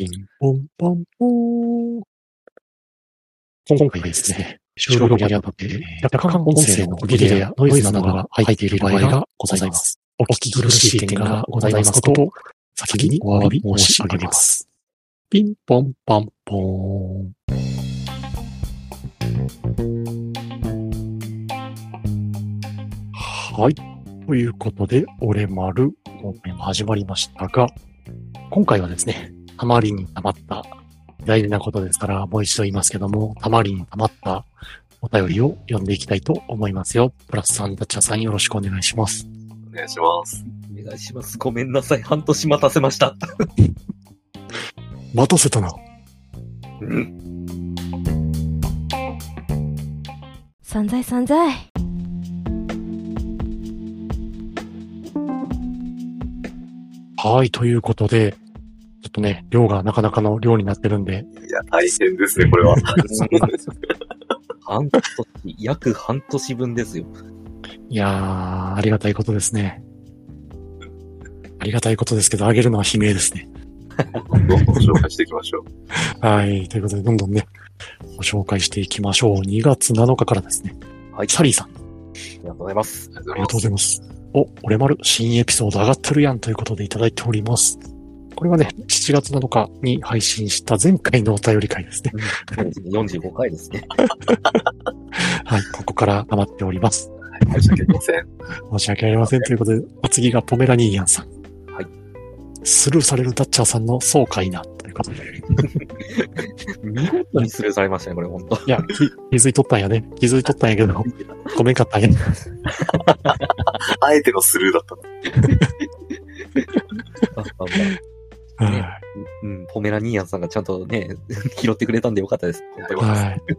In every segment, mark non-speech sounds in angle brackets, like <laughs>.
ピンポンポンポーン。今回ですね、収録にあたって、若干音声の途切れやノイズなどが入っている場合がございます。お聞き苦しい点がございますことを、先にお詫び申し上げます。ピンポンパンポーン。はい。ということで、俺丸本編も始まりましたが、今回はですね、たまりにたまった大事なことですから、もう一度言いますけども、たまりにたまったお便りを読んでいきたいと思いますよ。プラスさん、ダッチャーさんよろしくお願いします。お願いします。お願いします。ごめんなさい。半年待たせました。<laughs> 待たせたな。うん。散財散財。はい、ということで、ちょっとね、量がなかなかの量になってるんで、いや、大変ですね、これは。半年、約半年分ですよ。いやー、ありがたいことですね。ありがたいことですけど、あげるのは悲鳴ですね。どんどん紹介していきましょう。はい。ということで、どんどんね、ご紹介していきましょう。2月7日からですね。はい。サリーさん、ありがとうございます。ありがありがとうございます。お、俺丸、新エピソード上がってるやんということでいただいております。これはね、7月7日に配信した前回のお便り会ですね。45回ですね。<laughs> はい。ここから余っております。申し訳ありません。申し訳ありません。ということで、お次がポメラニーヤンさん。はい。スルーされるダッチャーさんの爽快な、ということで。見事にスルーされましたね、これ、本当いや、き気づいとったんやね。気づいとったんやけど、ごめんかったんや。<laughs> あえてのスルーだったの。<laughs> あまあまあはい。うん、ポメラニーヤンさんがちゃんとね、<laughs> 拾ってくれたんでよかったです。本当に。あはい。り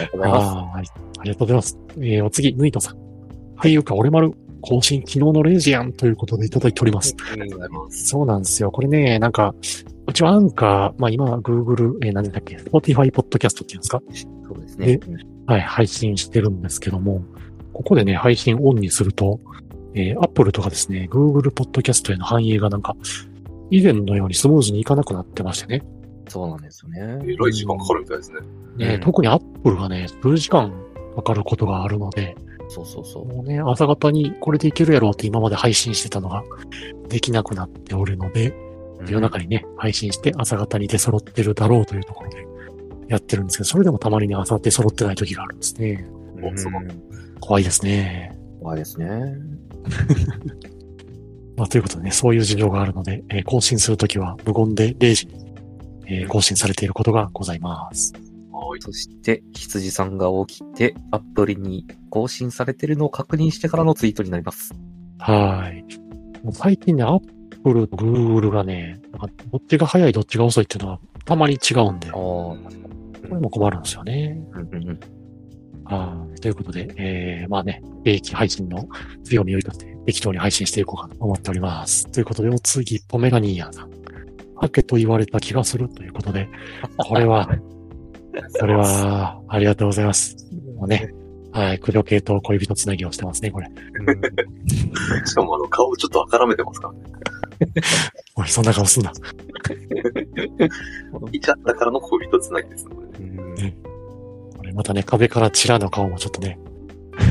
がとうございます。はい。ありがとうございます。えー、お次、ヌイトさん。っていうか、俺丸、更新昨日の0時やんということでいただいております。ありがとうございます。そうなんですよ。これね、なんか、うちはアンカー、まあ今、Google、えー、何だっけ、Spotify Podcast っていうんですか？そうですね。はい、配信してるんですけども、ここでね、配信オンにすると、えー、Apple とかですね、Google Podcast への反映がなんか、以前のようにスムーズにいかなくなってましてね。そうなんですよね。えらい時間かかるみたいですね。ねうん特に Apple がね、数時間かかることがあるので、そうそうそう。もうね、朝方にこれでいけるやろうって今まで配信してたのができなくなっておるので、夜中にね、配信して朝方に出揃ってるだろうというところでやってるんですけど、それでもたまにね、朝出揃ってない時があるんですね。うん、怖いですね。怖いですね。<laughs> まあ、ということでね、そういう事情があるので、えー更新するときは無言で0時に、えー更新されていることがございます。はい。そして、羊さんが起きて、アプリに更新されてるのを確認してからのツイートになります。はい。もう最近ね、Apple と Google がね、なんかどっちが早いどっちが遅いっていうのはたまに違うんで、あこあ、れも困るんですよね。うんうんうん。はい。ということで、えー、まあね、定期配信の強みを生かして適当に配信していこうかと思っております。ということで、お次、ポメラニーヤンさん。ハケと言われた気がするということで、これは、<laughs> それは、ありがとうございます。もうね、はい、駆除系と恋人つなぎをしてますね、これ。しかもあの、顔ちょっと赤らめてますからね。<laughs> おい、そんな顔すんな。いちゃったからの恋人つなぎですね。これねうんまたね、壁からチラの顔もちょっとね、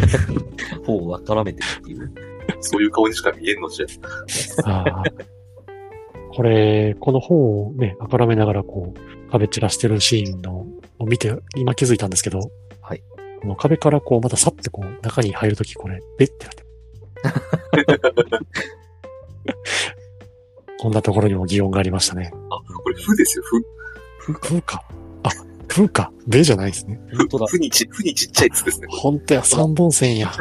<laughs> 方をわからめてるっていう。<laughs> そういう顔にしか見えんのじゃ。あーこれ、この方をね、あからめながらこう、壁散らしてるシーンの、を見て、今気づいたんですけど、はい。この壁からこう、またさってこう、中に入るとき、これ、ベッてなってる。<laughs> こんなところにも擬音がありましたね。あ、これ、ふですよ、ふ。風か。あ、風か。ベじゃないですね。本当だ。ふにち、ふにちっちゃいつですね。こほんとや、三本線や。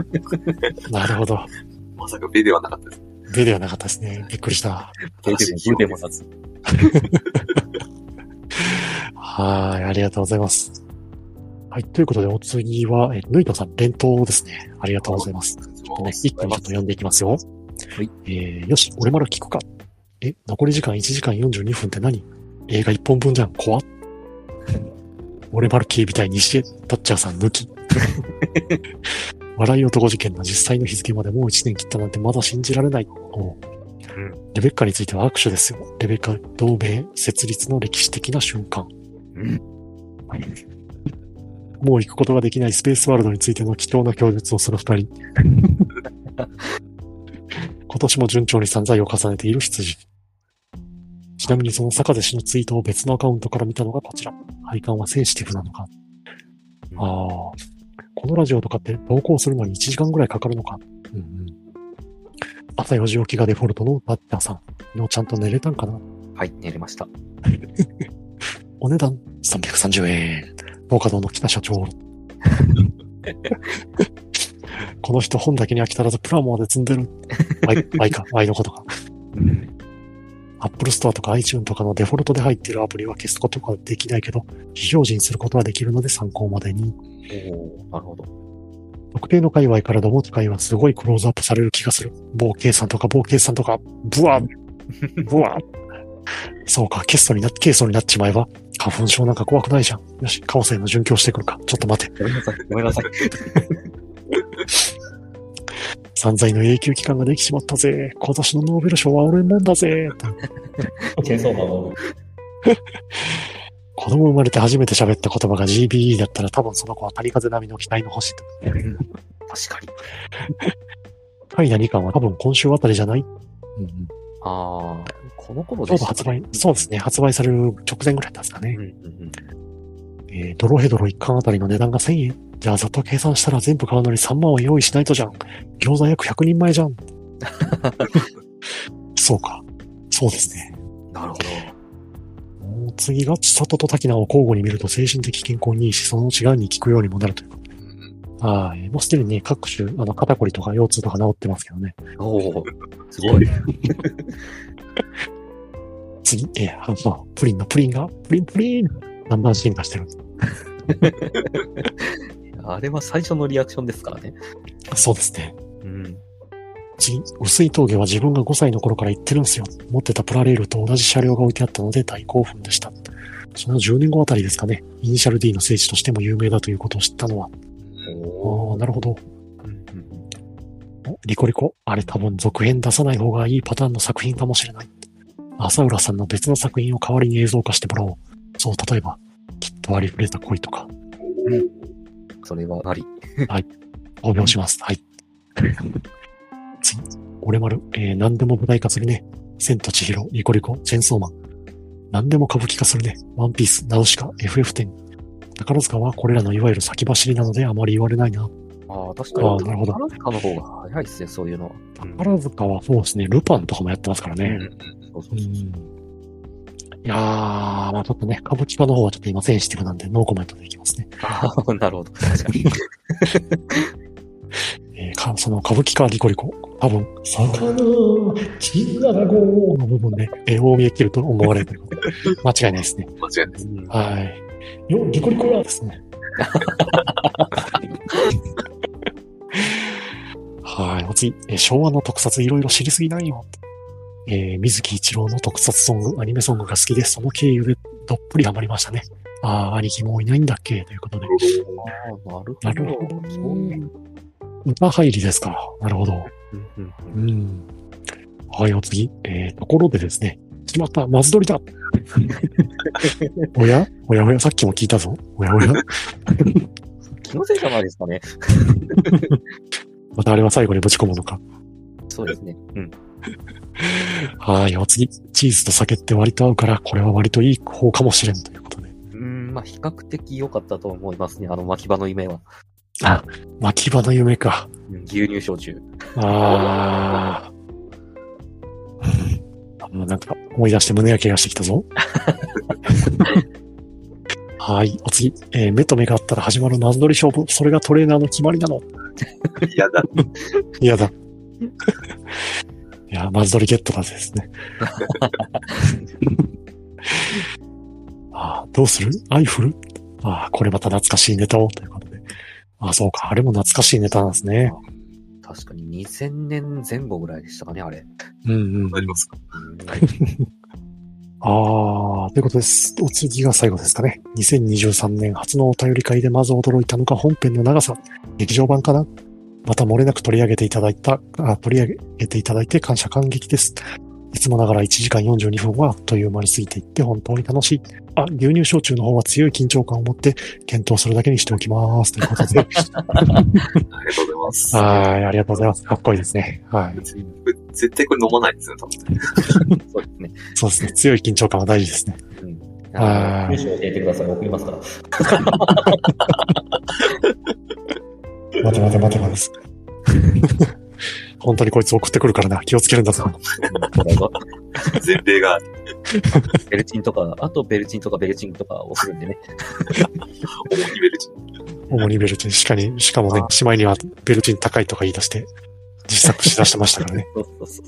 <laughs> なるほど。れまさかべではなかったです。ベではなかったですね。びっくりした。手でもブでも。<laughs> はい、ありがとうございます。はい、ということで、お次は、え、ヌイトさん、連投ですね。ありがとうございます。ちょっとね、一気にちょっと読んでいきますよ。はい。えー、よし、俺まだ聞くか。え、残り時間1時間42分って何？映画1本分じゃん、怖っ。俺丸警備隊西へ、タッチャーさん抜き。笑い男事件の実際の日付までもう1年切ったなんてまだ信じられない。おうレベッカについては握手ですよ。レベッカ同盟設立の歴史的な瞬間。うん。もう行くことができないスペースワールドについての貴重な供述をする二人。<laughs> 今年も順調に散財を重ねている羊。ちなみにその坂瀬氏のツイートを別のアカウントから見たのがこちら。配管はセンシティブなのか。ああ。このラジオとかって投稿するのに1時間ぐらいかかるのか。うんうん。朝4時起きがデフォルトのバッターさん。昨日ちゃんと寝れたんかなはい、寝れました。<laughs> お値段330円。農家堂の北社長。<laughs> この人本だけに飽き足らずプラモまで積んでる。ワイ、ワイか、ワイのことか。アップルストアとか iTunes とかのデフォルトで入っているアプリは消すことができないけど、非表示にすることはできるので参考までに。おおなるほど。特定の界隈からドモ使いはすごいクローズアップされる気がする。某さんとか某さんとか、ブワー <laughs> ブワーそうか、ケストにな、ケーストになっちまえば、花粉症なんか怖くないじゃん。よし、カオスへの準拠してくるか。ちょっと待て。ごめんなさい、ごめんなさい。散財の永久期間ができちまったぜ。今年のノーベル賞は俺もんだぜ。チェソーマンを。子供生まれて初めて喋った言葉が GBE だったら多分その子は谷風並みの期待の星と。確かに。第2巻は多分今週あたりじゃない、うんうん、ああ、この頃でした発売、そうですね。発売される直前ぐらいだったんですかねうん。うんうん。えードロヘドロ1巻あたりの値段が1000円。じゃあざっと計算したら全部買うのに3万は用意しないとじゃん。餃子約100人前じゃん。<laughs> そうか。そうですね。なるほもう次が千里と滝名を交互に見ると精神的健康にいいし、その違いに効くようにもなるということで。はい。もうすでにね、各種、あの、肩こりとか腰痛とか治ってますけどね。ど。おおすごい。<laughs> 次、えー、あまあ、プリンのプリンが、プリンプリンだんだん進化してる？あれは最初のリアクションですからね。そうですね。うん。次、薄い峠は自分が5歳の頃から行ってるんですよ。持ってたプラレールと同じ車両が置いてあったので大興奮でした。その10年後あたりですかね。イニシャル D の聖地としても有名だということを知ったのは。おああ、なるほど。リコリコ、あれ多分続編出さない方がいいパターンの作品かもしれない。浅浦さんの別の作品を代わりに映像化してもらおう。そう、例えば、きっとありふれた恋とか、それはあり。応募します。はい。<laughs> 次、俺丸、えー、何でも舞台化するね。千と千尋、リコリコ、チェンソーマン。何でも歌舞伎化するね。ワンピース、ナウシカ、FF10。宝塚はこれらのいわゆる先走りなのであまり言われないな。ああ、確かに。あーなるほど宝塚の方が早いですね、そういうのは。宝塚はそうですね、ルパンとかもやってますからね。そうそううそう。ん。いやー、まあちょっとね、歌舞伎化の方はちょっと今センシティブなんでノーコメントでいきますね。ああ、なるほど。確かに。<laughs> えーか、その歌舞伎化リコリコ。多分、魚、金アナゴの部分で、えー、大見え切ると思われるということで。<laughs> 間違いないですね。間違いない。うんはい。よ、リコリコラですね。<laughs> はい。お次、えー昭和の特撮いろいろ知りすぎないよ。えー水木一郎の特撮ソング、アニメソングが好きで、その経由でどっぷりハマりましたね。ああ、兄貴もういないんだっけ？ということで。ああ、なるほど。なるほどね。歌入りですか。なるほど。うんうんうんうん。はい、お次。えー、ところでですね。しまった、マズドリだ。<laughs> おや？おやおや、さっきも聞いたぞ。おやおや？気のせいじゃないですかね。<laughs> またあれは最後にぶち込むのか。そうですね。うん。はい、お次。チーズと酒って割と合うから、これは割といい方かもしれんということで。うん、まあ、比較的良かったと思いますね。あの、巻き場の夢は。あ、巻き場の夢か。うん牛乳焼酎。あー。もうなんか思い出して胸焼けがしてきたぞ。はい、お次。えー目と目があったら始まるマズドリ勝負。それがトレーナーの決まりなの。嫌だ。嫌だ。いや、マズドリゲットだですね。<laughs> あーどうする？アイフル？ああ、これまた懐かしいネタをということで。ああ、そうか。あれも懐かしいネタなんですね。確かに2000年前後ぐらいでしたかね、あれ。うんうん。なりますか？ああ、ということです。お次が最後ですかね。2023年初のお便り会でまず驚いたのが本編の長さ。劇場版かな？また漏れなく取り上げていただいた、あ取り上げていただいて感謝感激です。いつもながら1時間42分はあっという間に過ぎていって本当に楽しい。あ、牛乳焼酎の方は強い緊張感を持って検討するだけにしておきます。ということで。<laughs> ありがとうございます。はい、ありがとうございます。かっこいいですね。はい。絶対これ飲まないですね、多分。<laughs> そうですね。そうですね。強い緊張感は大事ですね。あの、はい住所を教えてください。送りますから。<laughs> 待て待て待て待て。<laughs> 本当にこいつ送ってくるからな。気をつけるんだぞ。前例が、ベルチンとか、あとベルチンとかベルチンとか送るんでね。主にベルチン。主にベルチン。しかに、しかもね、しまいにはベルチン高いとか言い出して、自作しだしてましたからね。そうそうそう。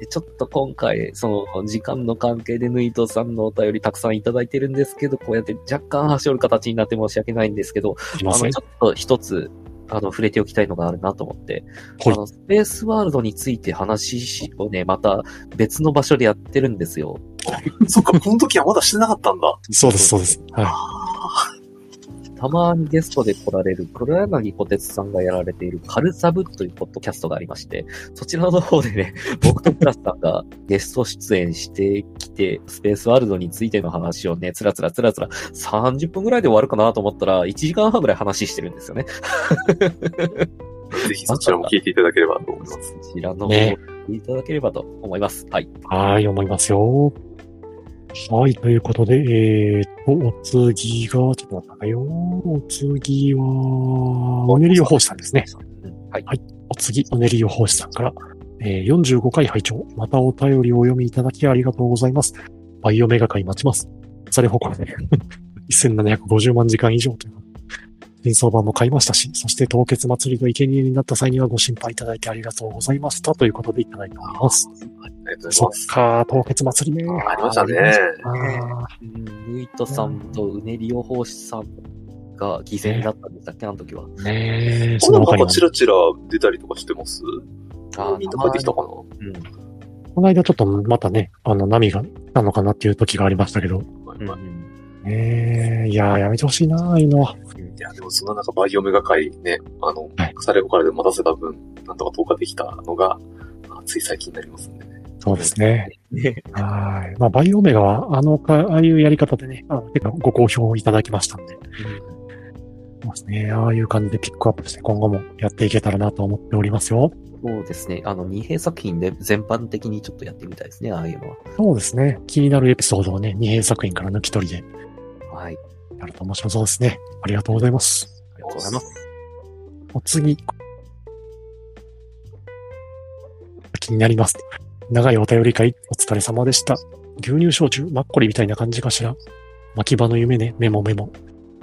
でちょっと今回、その、時間の関係でヌイトさんのお便りたくさんいただいてるんですけど、こうやって若干端折る形になって申し訳ないんですけど、あの、ち。ょっと一つ、あの、触れておきたいのがあるなと思って、はいあの、スペースワールドについて話をね、また別の場所でやってるんですよ。<laughs> そっか、この時はまだしてなかったんだ。そうです、そうです。はたまにゲストで来られる黒柳小鉄さんがやられているカルサブというポッドキャストがありまして、そちらの方でね、<laughs> 僕とプラスさんがゲスト出演してきて、スペースワールドについての話をね、つらつらつらつら30分ぐらいで終わるかなと思ったら、1時間半ぐらい話してるんですよね。<laughs> ぜひそちらも聞いていただければと思います。そちらの方をね聞いていただければと思います。はい。い。はい、思いますよ。はい、ということで、えーと、お次が、ちょっと待ってくださいよ。お次は、おねり予報士さんですね。うんはい。お次、おねり予報士さんから、えー45回拝聴またお便りをお読みいただきありがとうございます。バイオメガ会待ちます。それ誇らね、<laughs> 1750万時間以上という。新相場も買いましたし、そして凍結祭りが生贄になった際にはご心配いただいてありがとうございました。ということでいただいております。ありがとうございそっます。か、凍結祭りね。ありましたね。あーうんヌイトさんとうねり予報士さんが犠牲になったんでしたっけ、あの時は。ねえ、このなんその他にチラチラ出たりとかしてます？あーみんな帰ってきたかな？うん。この間ちょっとまたね、あの波が来たのかなっていう時がありましたけど、うんねえ、いやーやめてほしいな、ああいうのは。いや、でもそのなんかバイオメガ会ね、あの、はい腐れ子からで待たせた分、なんとか投下できたのが、まあつい最近になりますんでね。そうですね。ねはい。まあ、バイオメガは、あのか、ああいうやり方でね、あの結構ご好評いただきましたんで、そうですね。ああいう感じでピックアップして今後もやっていけたらなと思っておりますよ。そうですね。あの、二兵作品で全般的にちょっとやってみたいですね、ああいうのは。そうですね。気になるエピソードをね、二兵作品から抜き取りではい。やると面白そうですね。ありがとうございます。ありがとうございます。お次。気になります。長いお便り会、お疲れ様でした。牛乳焼酎、マッコリみたいな感じかしら。巻き場の夢ね、メモメモ。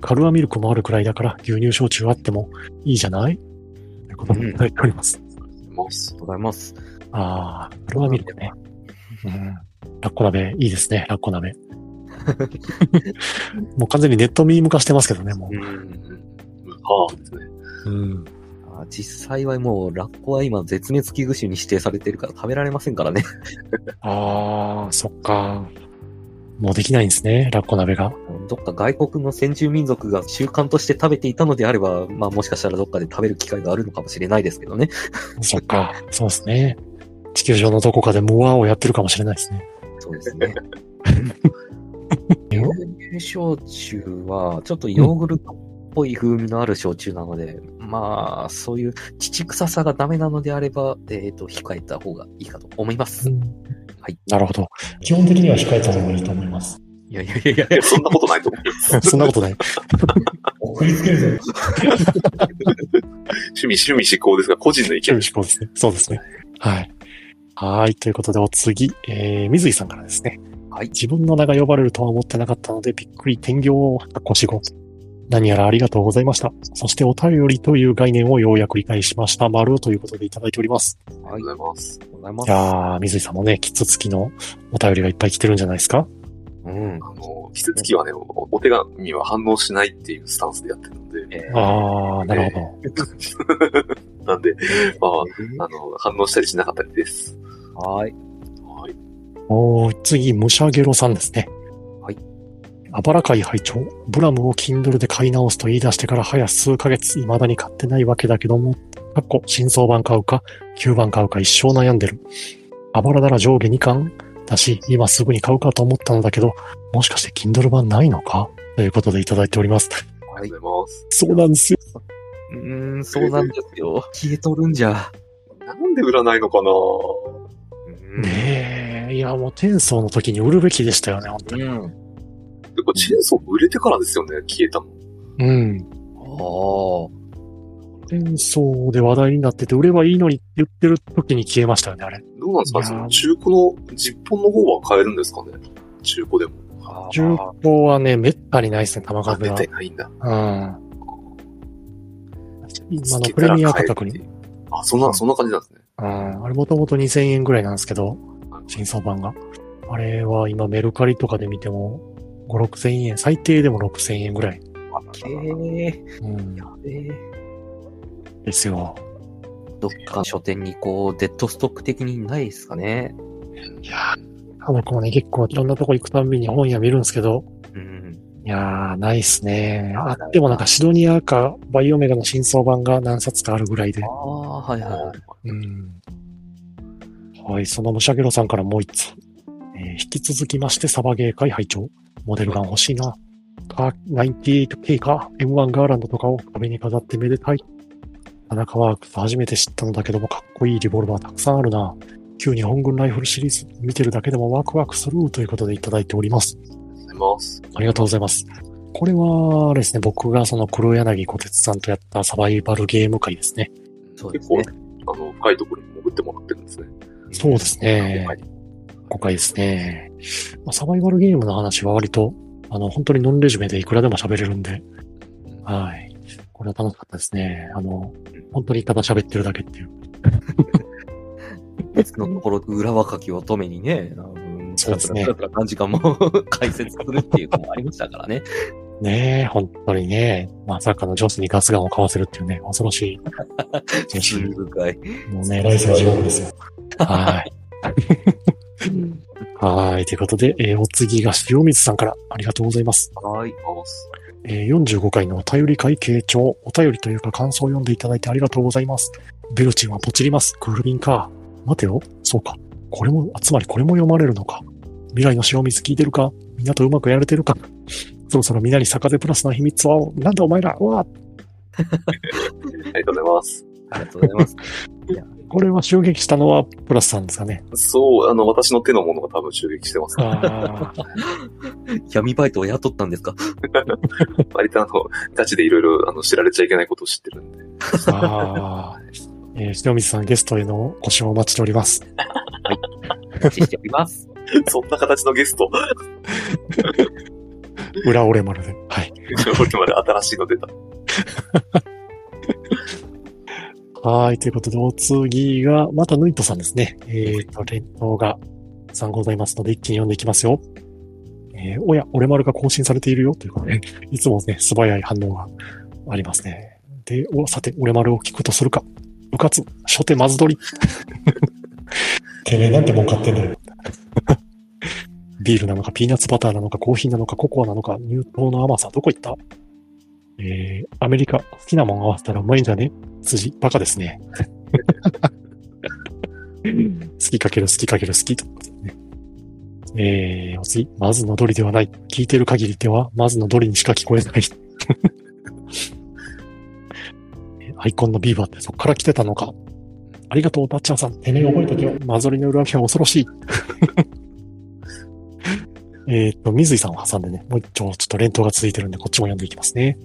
カルアミルクもあるくらいだから、牛乳焼酎あってもいいじゃない？ということでいただいております。ます。ありがとうございます。あー、カルアミルクね。うん。ラッコ鍋、いいですね、ラッコ鍋。<laughs> もう完全にネットミーム化してますけどね、もうん。うん。はあですね。う。うん。あ実際はもう、ラッコは今絶滅危惧種に指定されてるから食べられませんからね。あー、そっか。もうできないんですね、ラッコ鍋が。どっか外国の先住民族が習慣として食べていたのであれば、まあもしかしたらどっかで食べる機会があるのかもしれないですけどね。そっか。そうですね。地球上のどこかでモアをやってるかもしれないですね。そうですね。<laughs> 牛乳焼酎は、ちょっとヨーグルトっぽい風味のある焼酎なので、まあ、そういう乳臭さがダメなのであれば、えっ、と、控えた方がいいかと思います。はい。なるほど。基本的には控えた方がいいと思います。いやいやいやいやいや、そんなことないと思います。<laughs> そんなことない。送りつけるぞ。趣味、趣味思考ですが、個人の意見。思考ですね。そうですね。はい。はい。ということで、お次、えー、水井さんからですね。はい自分の名が呼ばれるとは思ってなかったので、びっくり転業を腰語。何やらありがとうございました。そしてお便りという概念をようやく理解しました。丸ということでいただいております。はい。ありがとうございます。がとうございまいす。やー、水井さんもね、キツツキのお便りがいっぱい来てるんじゃないですか？うん。あの、季節期はね、おお手紙は反応しないっていうスタンスでやってるので、えあー、なるほど。<laughs> なんで、まあ、ーあの、反応したりしなかったりです。はい。はい。おー次、ムシャゲロさんですね。はい。あばら会拝聴ブラムを Kindle で買い直すと言い出してから早数ヶ月、未だに買ってないわけだけども、かっこ、新装版買うか、旧版買うか一生悩んでる。あばらなら上下2巻だし、今すぐに買うかと思ったのだけど、もしかして Kindle 版ないのか？ということでいただいております。ありがとうございます。そうなんですよ。うーん、そうなんですよ。消えとるんじゃ。なんで売らないのかなうんいやもう転送の時に売るべきでしたよね、本当に。うん。てか、チェーンソー売れてからですよね、消えたの。うん。ああ。転送で話題になってて、売ればいいのにって言ってる時に消えましたよね、あれ。どうなんですか？その中古の実本の方は買えるんですかね？中古でも。中古はね、めったにないですね、玉あ、数が出て。ないんだ。うん。今のプレミア価格に。あ、そんな、そんな感じなんですね。うん。あれもともと2000円ぐらいなんですけど、新装版が？あれは今メルカリとかで見ても、5、6000円、最低でも6000円ぐらい。ええうん。やべえ。ですよ。どっか書店にこう、デッドストック的にないですかね。いやー僕もね、結構いろんなとこ行くたんびに本屋見るんですけど、うん。いやー、ないっすね。あってもなんかシドニアかバイオメガの新装版が何冊かあるぐらいであ。あ、はいはいはい。うん。はい、その武者ゲロさんからもう一つ。えー引き続きまして、サバゲー会拝聴モデルガン欲しいな。か、98K か、M1 ガーランドとかを壁に飾ってめでたい。田中ワークス初めて知ったのだけども、かっこいいリボルバーたくさんあるな。旧日本軍ライフルシリーズ、見てるだけでもワクワクするということでいただいております。ありがとうございます。ありがとうございます。これは、あれですね、僕がその黒柳小鉄さんとやったサバイバルゲーム会ですね。結構そうですね。、あの、深いところに潜ってもらってるんですね。そうですね。はい今回ですね。まあ、サバイバルゲームの話は割と、あの、本当にノンレジュメでいくらでも喋れるんで、はい。これは楽しかったですね。あの、本当にただ喋ってるだけっていう。別のところ、裏若き乙女にね、そうですね <laughs> 何時間も <laughs> 解説するっていうのもありましたからね。ねえ、本当にね、まさかの上司にガスガンを買わせるっていうね、恐ろしい。<laughs> 罪深い。もうね、来世は地獄ですよ。はい。はい。ということで、えーお次が塩水さんからありがとうございます。はい。えー45回のお便り会計長、お便りというか感想を読んでいただいてありがとうございます。ベルチンはポチります。クールビンか。待てよ。そうか。これも、あつまりこれも読まれるのか。未来の塩水聞いてるかみんなとうまくやれてるかそろそろみんなに坂でプラスの秘密は、なんだお前らうわありがとうございます。ありがとうございます。これは襲撃したのはプラスさんですかね。そう、あの、私の手のものが多分襲撃してます、ね。ああ。闇バイトを雇ったんですか？割とあの、ガチでいろいろ、あの、知られちゃいけないことを知ってるんで。ああ。えー、塩水さんゲストへのご支援をお待ちしております。お待ちしております。<laughs> そんな形のゲスト。裏折れ丸で。はい。俺まで新しいの出た。<laughs> はい。ということで、お次が、またヌイトさんですね。えっ、と、連投がたくさんございますので、一気に読んでいきますよ。えーおや、俺丸が更新されているよ。ということで、いつもね、素早い反応がありますね。で、お、さて、俺丸を聞くとするか。うかつ、初手まず取り。<laughs> てめえなんてもん買ってんだよ。<laughs> ビールなのか、ピーナッツバターなのか、コーヒーなのか、ココアなのか、乳糖の甘さ、どこ行った？えー、アメリカ、好きなもん合わせたらうまいんじゃね？辻、バカですね。<laughs> 好きかける好きかける好きとね。えー、お次、まずのどりではない。聞いてる限りでは、まずのどりにしか聞こえない。え <laughs> アイコンのビーバーってそこから来てたのか。ありがとう、バッチャーさん。てめえ覚えとけよ。マゾリの裏は恐ろしい。えっと、水井さんを挟んでね、もう一丁ちょっと連投が続いてるんで、こっちも読んでいきますね。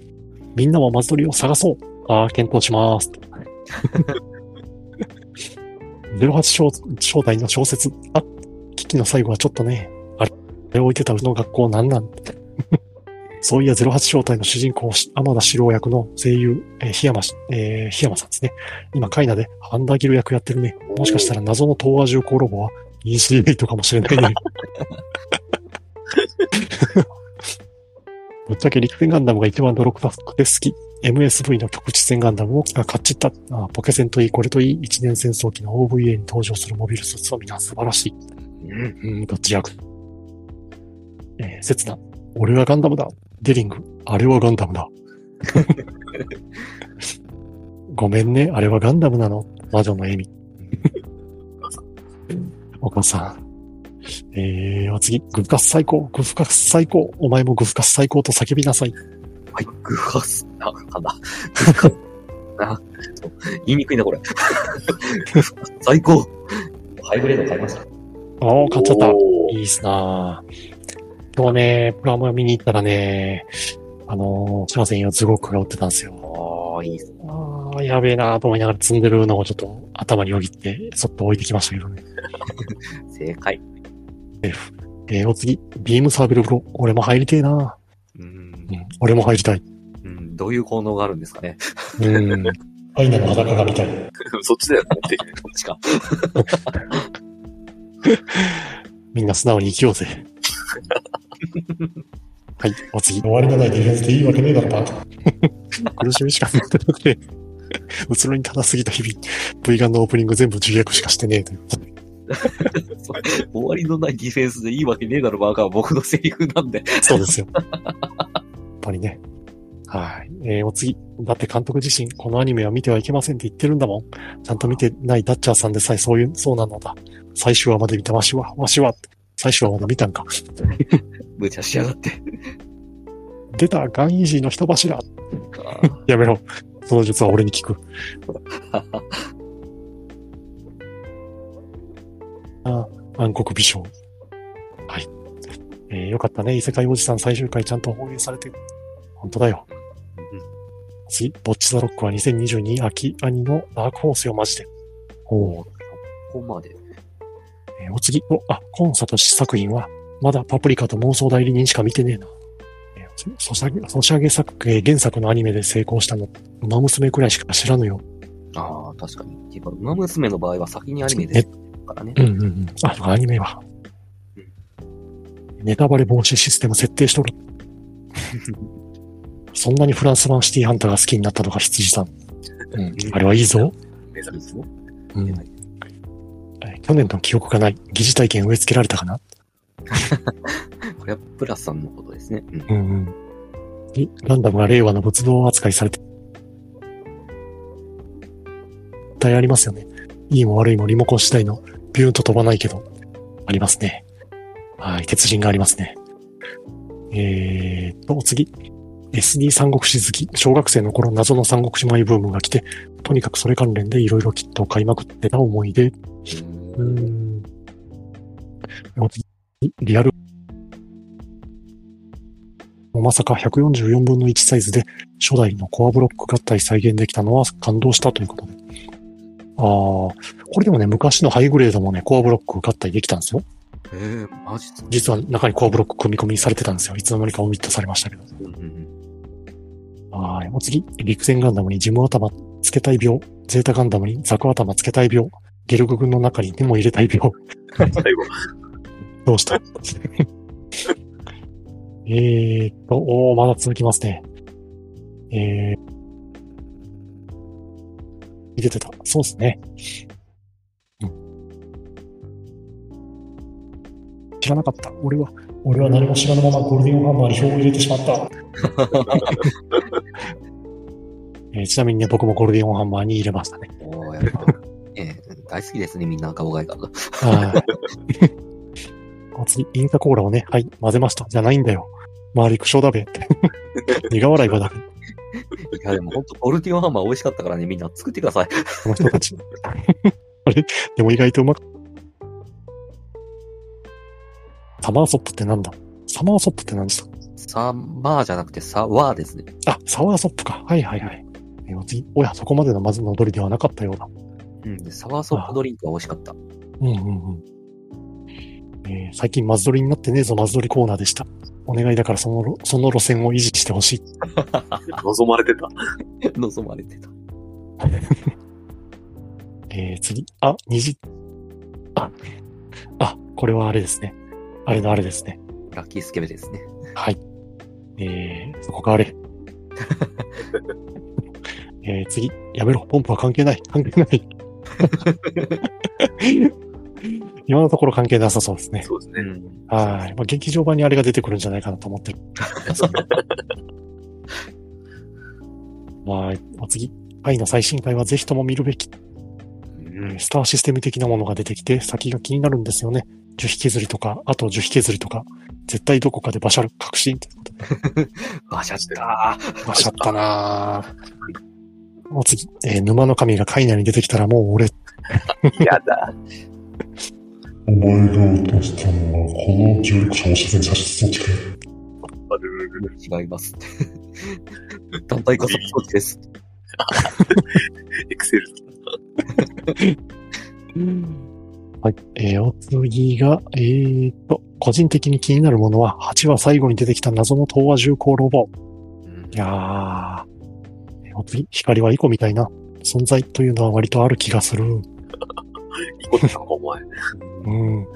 みんなもマズドリを探そう。ああ、検討します。08正正体の小説。あ、危機の最後はちょっとね、あれ、置いてたうちの学校なんなんそういや、08正体の主人公、天田四郎役の声優、えー、檜山し、えー、檜山さんですね。今、カイナでハンダーギル役やってるね。もしかしたら謎の東亜重工ロボは EC8 かもしれないね。<laughs> <laughs> ぶっちゃけ陸戦ガンダムが一番泥臭くて好き。MSV の局地戦ガンダムをあ買っちった。あポケセンといい、これといい、一年戦争機の OVA に登場するモビルスーツは皆素晴らしい。うん、うん、どっち役えー、刹那。俺はガンダムだ。デリング。あれはガンダムだ。<laughs> ごめんね、あれはガンダムなの。魔女の笑み。お母さん。えー、お次、グフカス最高、グフカス最高。お前もグフカス最高と叫びなさい。はい、グハス、あ、なんだ。グハスあ、ちょっと言いにくいな、これ。グハス最高。ハイブレード買いました。ああ、買っちゃった。いいっすな今日ね、プラモ見に行ったらね、あのー、シャーゼンやズゴックが売ってたんですよ。ああ、いいっす。ああ、やべえなと思いながら積んでるのをちょっと頭によぎって、そっと置いてきましたけどね。<laughs> 正解。えー、お次、ビームサーベル風呂。俺も入りてえなうんう。ん、俺も入りたい。うん。どういう効能があるんですかね。うん。アイナの裸が見たい。<laughs> そっちだよ、目的に。こっちか。<laughs> みんな素直に生きようぜ。はい、お次。終わりのないディフェンスでいいわけねえだろ、バカ。苦しみしかなってなくて、うつろに正すぎた日々、V ガンのオープニング全部重役しかしてねえということで。<laughs> 終わりのないディフェンスでいいわけねえだろ、バカは僕のセリフなんで。そうですよ。やっぱりね。はい。えー、お次。だって監督自身、このアニメは見てはいけませんって言ってるんだもん。ちゃんと見てないダッチャーさんでさえそういう、そうなのだ。最終話まで見たわしは、わしは、最終話まで見たんか。<laughs> 無茶しやがって。出た、ガンイージーの人柱。あやめろ。その術は俺に聞く。<laughs> ああ、暗黒美少。はい。えー、よかったね。異世界おじさん最終回ちゃんと放映されてる。本当だよ。次、ボッチザロックは2022秋アニのダークホースよ、マジで。おお。ここまで。えーお次、お、あ、コンサと試作品は、まだパプリカと妄想代理人しか見てねえな。えソシャゲ、ソシャゲ作、えー原作のアニメで成功したの、馬娘くらいしか知らぬよ。ああ、確かに。っていうか、ウマ娘の場合は先にアニメでからね。うんうんうん。あ、アニメは。ネタバレ防止システム設定しとる。<laughs> そんなにフランス版シティハンターが好きになったのか、羊さん。うん。あれはいいぞ。去年の記憶がない。疑似体験植え付けられたかな？<laughs> これはプラスさんのことですね。うん。うんうん。にランダムが令和の仏像扱いされて。絶対ありますよね。いいも悪いもリモコン次第のビューンと飛ばないけど、ありますね。はい、鉄人がありますね。えーと、次。SD 三国志好き。小学生の頃謎の三国志舞ブームが来て、とにかくそれ関連でいろいろキットを買いまくってた思い出。うーん。お次リアル。まさか144分の1サイズで初代のコアブロック合体再現できたのは感動したということで。ああ、これでもね、昔のハイグレードもね、コアブロック合体できたんですよ。えー、マジっすか実は中にコアブロック組み込みされてたんですよ。いつの間にかオミットされましたけど。はい。お次、陸戦ガンダムにジム頭つけたい病。ゼータガンダムにザク頭つけたい病。ゲルグ軍の中に手も入れたい病。最後。<laughs> どうした？<laughs> えーっと、おー、まだ続きますね。えー、入れてた。そうですね。うん。知らなかった。俺は、俺は何も知らぬままゴールデンハンマーに票を入れてしまった。<laughs> えーちなみにね、僕もゴールデンハンマーに入れましたね。おー、やっぱ。ええ大好きですね、みんな顔がいが。はい。<laughs> お次、インカコーラをね、はい、混ぜました。じゃないんだよ。周り苦笑だべ。<laughs> 苦笑いばだべ。いや、でも本当ゴルティオンハンマー美味しかったからね、みんな作ってください。この人たち。<laughs> あれ？でも意外とうまく。サマーソップってなんだ？サマーソップって何ですか？サマーじゃなくてサワーですね。あ、サワーソップか。はいはいはい。え次、おや、そこまでのまずの踊りではなかったようだ。うん。でサワーソップドリンクは美味しかった。うんうんうん。えー最近マズドリになってねえぞ、マズドリコーナーでした。お願いだからその路、その路線を維持してほしい。<laughs> 望まれてた。<laughs> 望まれてた。<laughs> えー、次。あ、虹。あ、あ、これはあれですね。あれのあれですね。ラッキースケベですね。はい。えー、そこがあれ。えー、次。やめろ。ポンプは関係ない。関係ない。今のところ関係なさそうですね。そうですね。ん。はい。まあ、劇場版にあれが出てくるんじゃないかなと思ってる。<laughs> はい。お次。愛の最新回はぜひとも見るべき。うん。ースターシステム的なものが出てきて、先が気になるんですよね。樹皮削りとか、あと樹皮削りとか、絶対どこかでバシャル、確信ということで。バシャったバシャったなぁ。お次、えー沼の神がカイナに出てきたらもう俺、ー。<laughs> やだ。お前が落としたのは、この16射放射線射出装置か。ある違います。団体加速装置です。エクセル。はい。えーお次が、えーと、個人的に気になるものは、8話最後に出てきた謎の東亜重工ロボ。うんいや、えーお次、光はイコみたいな存在というのは割とある気がする。イコってなんかお前。うん。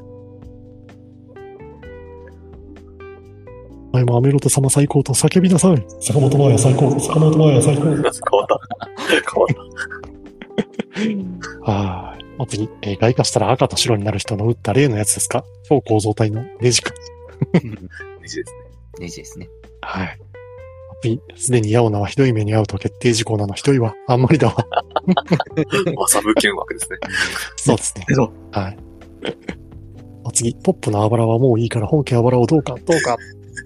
前もアメロテ様最高と叫びなさい。坂本真綾最高、坂本真綾最高。変わった。変わった。はい。お次、えー外化したら赤と白になる人の打った例のやつですか？超構造体のネジ君。ネジですね。ネジですね。はい。次、すでにヤオナはひどい目に遭うと決定事項なのひどいわ。あんまりだわ。マサブ剣枠ですね。そうですね。けど、はい。お次、ポップのあばらはもういいから本家あばらをどうか、どうか。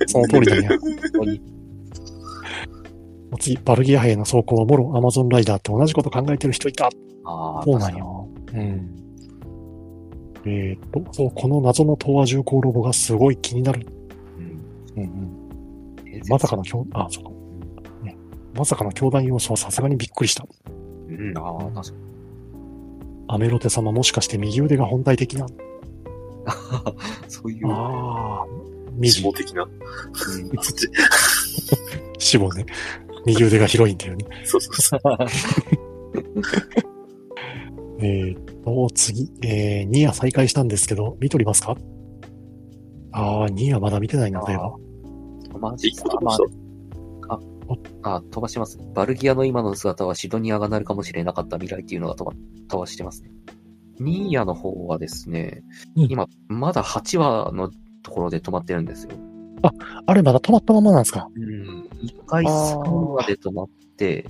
その通りだね。お次、バルギア兵の走行はもろアマゾンライダーと同じこと考えてる人いた。ああ、そうなんよ。うん。えーっと、そう、この謎の東亜重工ロボがすごい気になる。うん。うんうん。まさかの強、あ、そうか。ね。まさかの強弾要素はさすがにびっくりした。うん、ああ、確かに。アメロテ様もしかして右腕が本体的な。<laughs> そういう、ああ。右死、亡的な。うんそっち。死亡ね。右腕が広いんだよね。<laughs> そうそうそう。<laughs> えーっと、次、えー、ニア再開したんですけど、見とりますか？ああ、ニアまだ見てないな、例えば。マジ一個飛まばあ。あ、飛ばします。バルギアの今の姿はシドニアがなるかもしれなかった未来っていうのが飛ば飛ばしてますね。ニーヤの方はですね、うん今、まだ8話のところで止まってるんですよ。あれ、まだ止まったままなんですか？うん。一回あー3話で止まって、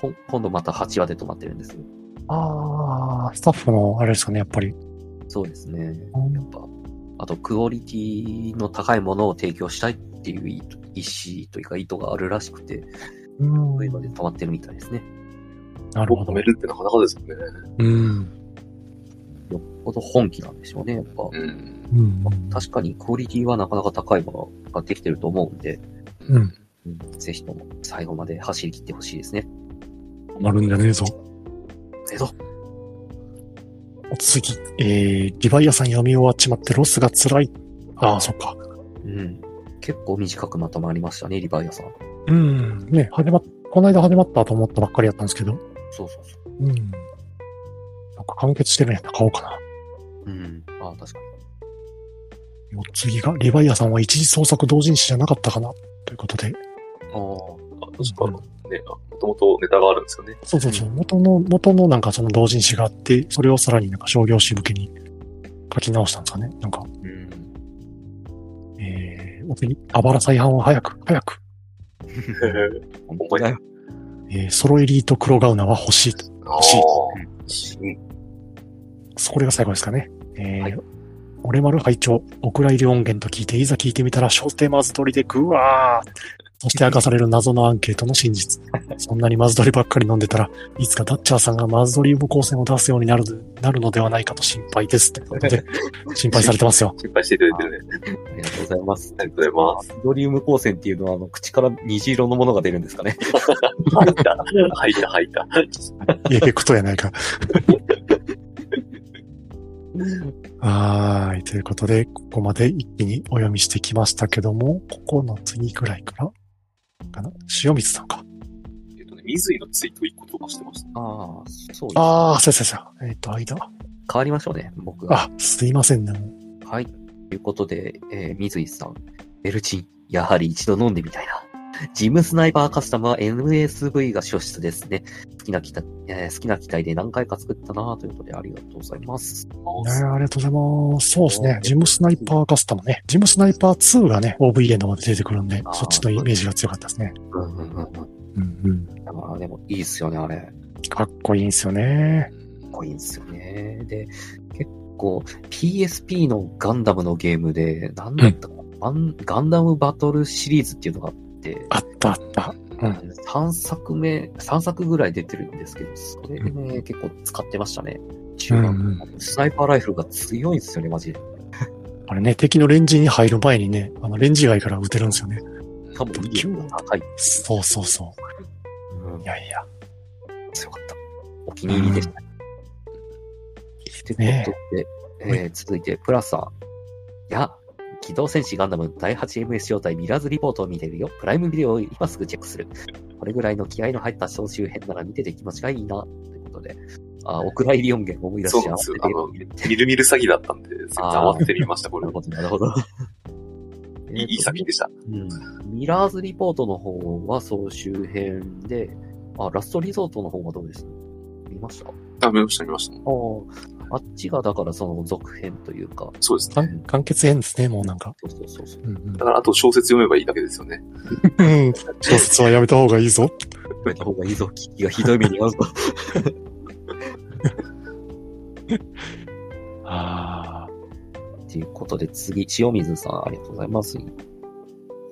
こ今度また8話で止まってるんですよ。ああ、スタッフの、あれですかね、やっぱり。そうですね。うんやっぱ、あと、クオリティの高いものを提供したいっていう意意思というか意図があるらしくて、うんそういうので止まってるみたいですね。なるほど止め。るってなかなかですよね。うん。よっぽど本気なんでしょうね、やっぱ。うん。うん。確かにクオリティはなかなか高いものができてると思うんで、うん。うんぜひとも最後まで走り切ってほしいですね。止まるんじゃねえぞ。えどお次、えー、リヴァイアさん読み終わっちまってロスが辛い。ああ、そっか。うん。結構短くまとまりましたね、リヴァイアさん。うん。ね、始まっ、この間始まったと思ったばっかりやったんですけど。そうそうそうん。なんか完結してるんやったら買おうかな。う。うん。ああ、確かお次が、リヴァイアさんは一時創作同人誌じゃなかったかなということで。に。ああ確かね、もともとネタがあるんですよね。そうそうそう。元の、元のなんかその同人誌があって、それをさらになんか商業誌向けに書き直したんですかね。なんか、あ。うん。えー、お次、あばら再販は早く、早く。本当だよ。えー、ソロエリート黒ガウナは欲しいと。あしいあ。うんそれが最後ですかね。えーはい俺丸拝聴お蔵入り音源と聞いて、いざ聞いてみたら、小テマズ撮りでぐわーそして明かされる謎のアンケートの真実。<laughs> そんなにマズドリばっかり飲んでたら、いつかダッチャーさんがマズドリ無光線を出すようになる、なるのではないかと心配です。ということで、<laughs> 心配されてますよ。心配していただいてるね。ありがとうございます。ありがとうございます。ドリウム光線っていうのは、あの、口から虹色のものが出るんですかね。吐いた。吐いた、吐いた。<laughs> エフェクトやないか。はーい。ということで、ここまで一気にお読みしてきましたけども、ここの次ぐらいから、かな？塩水さんか。えっとね、水井のツイート1個飛ばしてました。ああ、そうです。あー、そうそうそう。えっ、と、間。変わりましょうね、僕が。あ、すいませんね。はい。ということで、えー、水井さん。ベルチン、やはり一度飲んでみたいな。ジムスナイパーカスタムは NSV が初出ですね。好きな機体、えー好きな機体で何回か作ったなということでありがとうございます。ねありがとうございます。そうですね。ジムスナイパーカスタムね。ジムスナイパー2がね、OVA の方で出てくるんでそっちのイメージが強かったですね。うんうんうんうん。うんうん。まあでもいいっすよね、あれ。かっこいいんですよね。かごいんですよね。で、結構 PSP のガンダムのゲームで、なんだったかな、ガンガンダムバトルシリーズっていうのがあって、あったあった。うん。3作目、3作ぐらい出てるんですけど、それでね、結構使ってましたね。中学、うんスナイパーライフルが強いんですよね、マジで。<laughs> あれね、敵のレンジに入る前にね、あの、レンジ外から撃てるんですよね。多分、威力が高い。そうそうそうんう。いやいや。強かった。お気に入りでした。ということで、えー続いて、プラスさん。いや、機動戦士ガンダム第 8MS 招待ミラーズリポートを見てるよ。プライムビデオを今すぐチェックする。これぐらいの気合の入った総集編なら見てて気持ちがいいな。ということで、あ、お蔵入り音源思い出してそうですよ合わせてみるみる詐欺だったんで、慌ててみました、これなる。ほど、なるほど。いいいい作品でした。うん。ミラーズリポートの方は総集編で、あ、ラストリゾートの方はどうです見ました？あ、見ました、見ました。ああ、あっちがだからその続編というか。そうですね。完完結編ですね、もうなんか。そうそうそうそう。うんうんだから、あと小説読めばいいだけですよね。うん。小説はやめた方がいいぞ。やめた方がいいぞ。危機がひどい目に遭うぞ。<laughs> ああ。ということで次、塩水さんありがとうございます。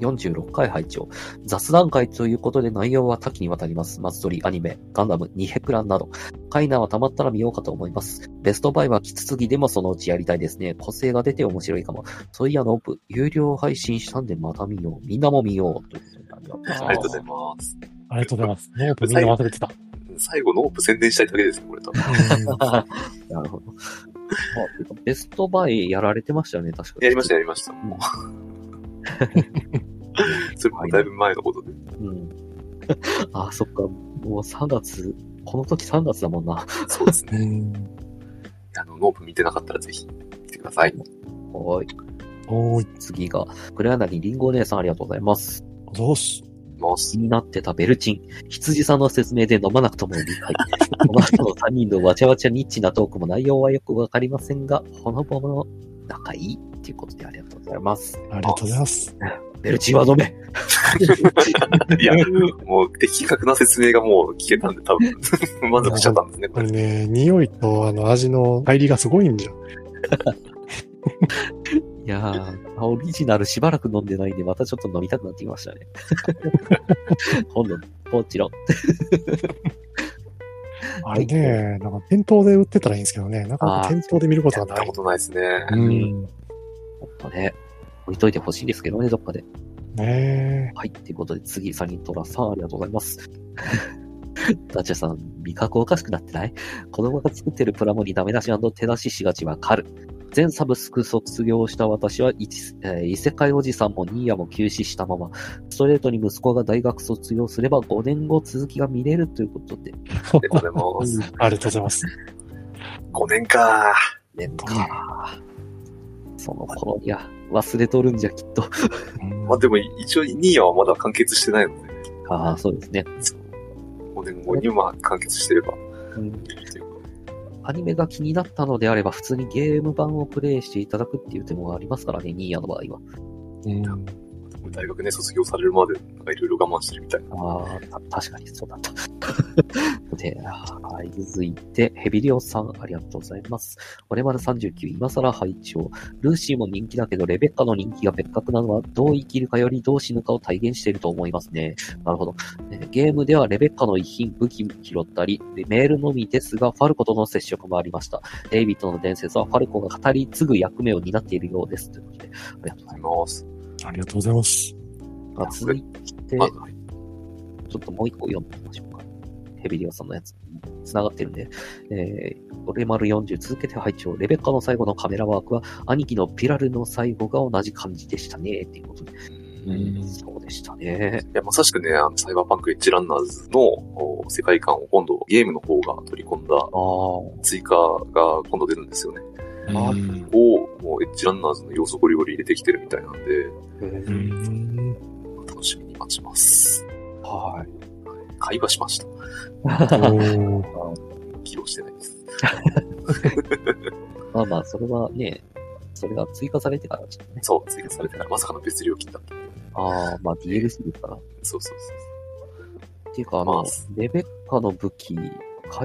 46回拝聴雑談会ということで内容は多岐にわたります。松鳥、アニメ、ガンダム、ニヘプランなど。カイナはたまったら見ようかと思います。ベストバイはキツツギでもそのうちやりたいですね。個性が出て面白いかも。そういや、ノープ、有料配信したんでまた見よう。みんなも見よう。ということでありがとうございます。ありがとうございます。ありがとうございます。ノープみんな忘れてた。最後、ノープ宣伝したいだけですよ、これ多分。<laughs> なるほど。まあ、ベストバイやられてましたよね、確かやりました、やりました。それもだいぶ前のことで。うん。<laughs> あ、そっか。もう3月、この時3月だもんな。そうですね。うん。あの、ノープ見てなかったらぜひ見てください。はい。おーい、次が、黒柳りんごお姉さんありがとうございます。どうし。気。になってたベルチン。羊さんの説明で飲まなくとも理解。この後の3人のわちゃわちゃニッチなトークも内容はよくわかりませんが、ほのぼの仲いいっていうことでありざいます。ありがとうございます。ベルチンは飲めいや、もう的確な説明がもう聞けたんで多分、<laughs> 満足しちゃったんですね、これ。これね、匂いとあの味の入りがすごいんじゃん。<laughs> いやー、オリジナルしばらく飲んでないんで、またちょっと飲みたくなってきましたね。今度、ポチロ。<laughs> あれね、なんか店頭で売ってたらいいんですけどね、なかなか店頭で見ることはないやったこ。とないですね。うん。ほんとね、置いといてほしいですけどね、どっかで。ねはい。ということで、次、サニントラさん、ありがとうございます。<laughs> ダチャさん、味覚おかしくなってない？子供が作ってるプラモにダメ出し手出ししがちわかる。全サブスク卒業した私は、えー異世界おじさんもニーヤも休止したまま、ストレートに息子が大学卒業すれば5年後続きが見れるということで、ありがとうございます。ありがとうございます。5年か。年か。その頃には忘れとるんじゃ、きっと。うんまあでも一応ニーヤはまだ完結してないので、ああ、そうですね。5年後にまあ完結してれば。アニメが気になったのであれば、普通にゲーム版をプレイしていただくっていう手もありますからね、ニーヤの場合は。うん大学ね、卒業されるまで、なんかいろいろ我慢してるみたいな。ああ、た確かにそうだった。<laughs> で、はい、続いて、ヘビリオさん、ありがとうございます。俺まだ39、今更拝聴ルーシーも人気だけど、レベッカの人気が別格なのは、どう生きるかよりどう死ぬかを体現していると思いますね。なるほど。えゲームではレベッカの遺品、武器拾ったり、でメールのみですが、ファルコとの接触もありました。デイビッドの伝説はファルコが語り継ぐ役目を担っているようです。ということで、ありがとうございまます。ありがとうございます。す。あ続いて、ちょっともう一個読んでみましょうか。ヘビリオさんのやつ、繋がってるんで。えー、俺丸40続けて拝聴レベッカの最後のカメラワークは、兄貴のピラルの最後が同じ感じでしたね、っていうことで。うんそうでしたね。いや、まさしくね、あの、サイバーパンクエッジランナーズのお世界観を今度ゲームの方が取り込んだ追加が今度出るんですよね。うんを、もうエッジランナーズの要素ゴリゴリ入れてきてるみたいなんで、うえーん楽しみに待ちます。はい。会話しました。起用してないです。<laughs> まあまあ、それはね、それが追加されてからちょっとね。そう、追加されてからまさかの別料金だった。ああ、まあ DLC ですから。っそうそうていうか、あのまあ、レベッカの武器変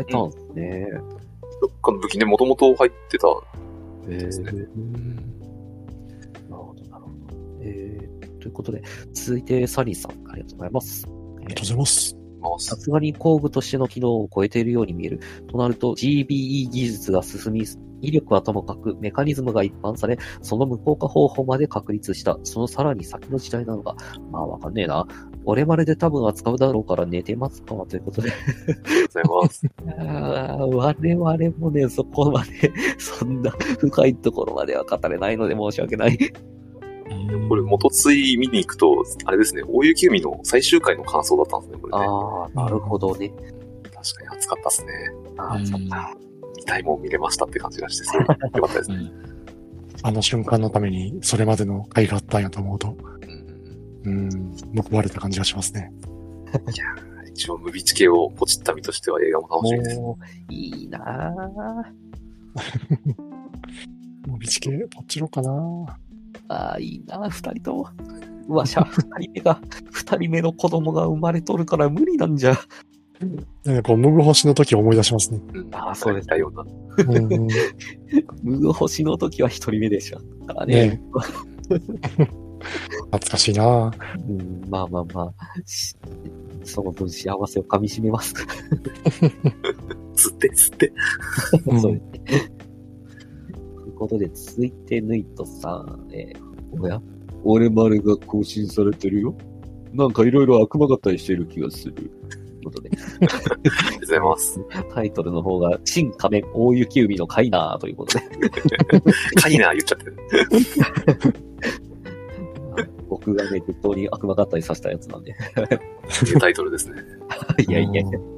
えたんですね。かの武器ね、もともと入ってた。えですねなるほど、なるほど。えー、ということで、続いてサリーさん、ありがとうございます。ありがとうございます。さすがに工具としての機能を超えているように見える。となると GBE 技術が進み、威力はともかくメカニズムが一般され、その無効化方法まで確立した。そのさらに先の時代なのか。まあわかんねえな。俺までで多分扱うだろうから寝てますか？ということで。ありがとうございます。我々もね、そこまで、そんな深いところまでは語れないので申し訳ない。これ、元ツイ見に行くと、あれですね、大雪海の最終回の感想だったんですね、これね。ああ、なるほどね。確かに暑かったですね。あーそっか。見たいもん見れましたって感じがして、すごい良かったですね。うんあの瞬間のために、それまでの回があったんやと思うと、うんうん、報われた感じがしますね。一応、ムビチ系をポチった身としては映画も楽しみです。もう、いいなぁ。もうビチ系、ポッチろかなああ、いいなぁ、二人とも。うわ、しゃ、<laughs> 二人目が、二人目の子供が生まれとるから無理なんじゃ。なんかこう、ムグ星の時を思い出しますね。うんあーそうです見たような。ムグ星の時は一人目でしたからね。ね <laughs> 懐かしいなうん、まあまあまあ、しその分幸せを噛み締めます。吸って、吸って。うんそう。ということで、続いて、ヌイトさん、えーおや？俺丸が更新されてるよ。なんかいろいろ悪魔がったりしてる気がする。ということで、ありがとうございます。タイトルの方が、新仮面大雪海のカイナーということで、かいな、言っちゃってる。僕がね、適当に悪魔合体させたやつなんで。っていうタイトルですね。<laughs> いやいやいや。うん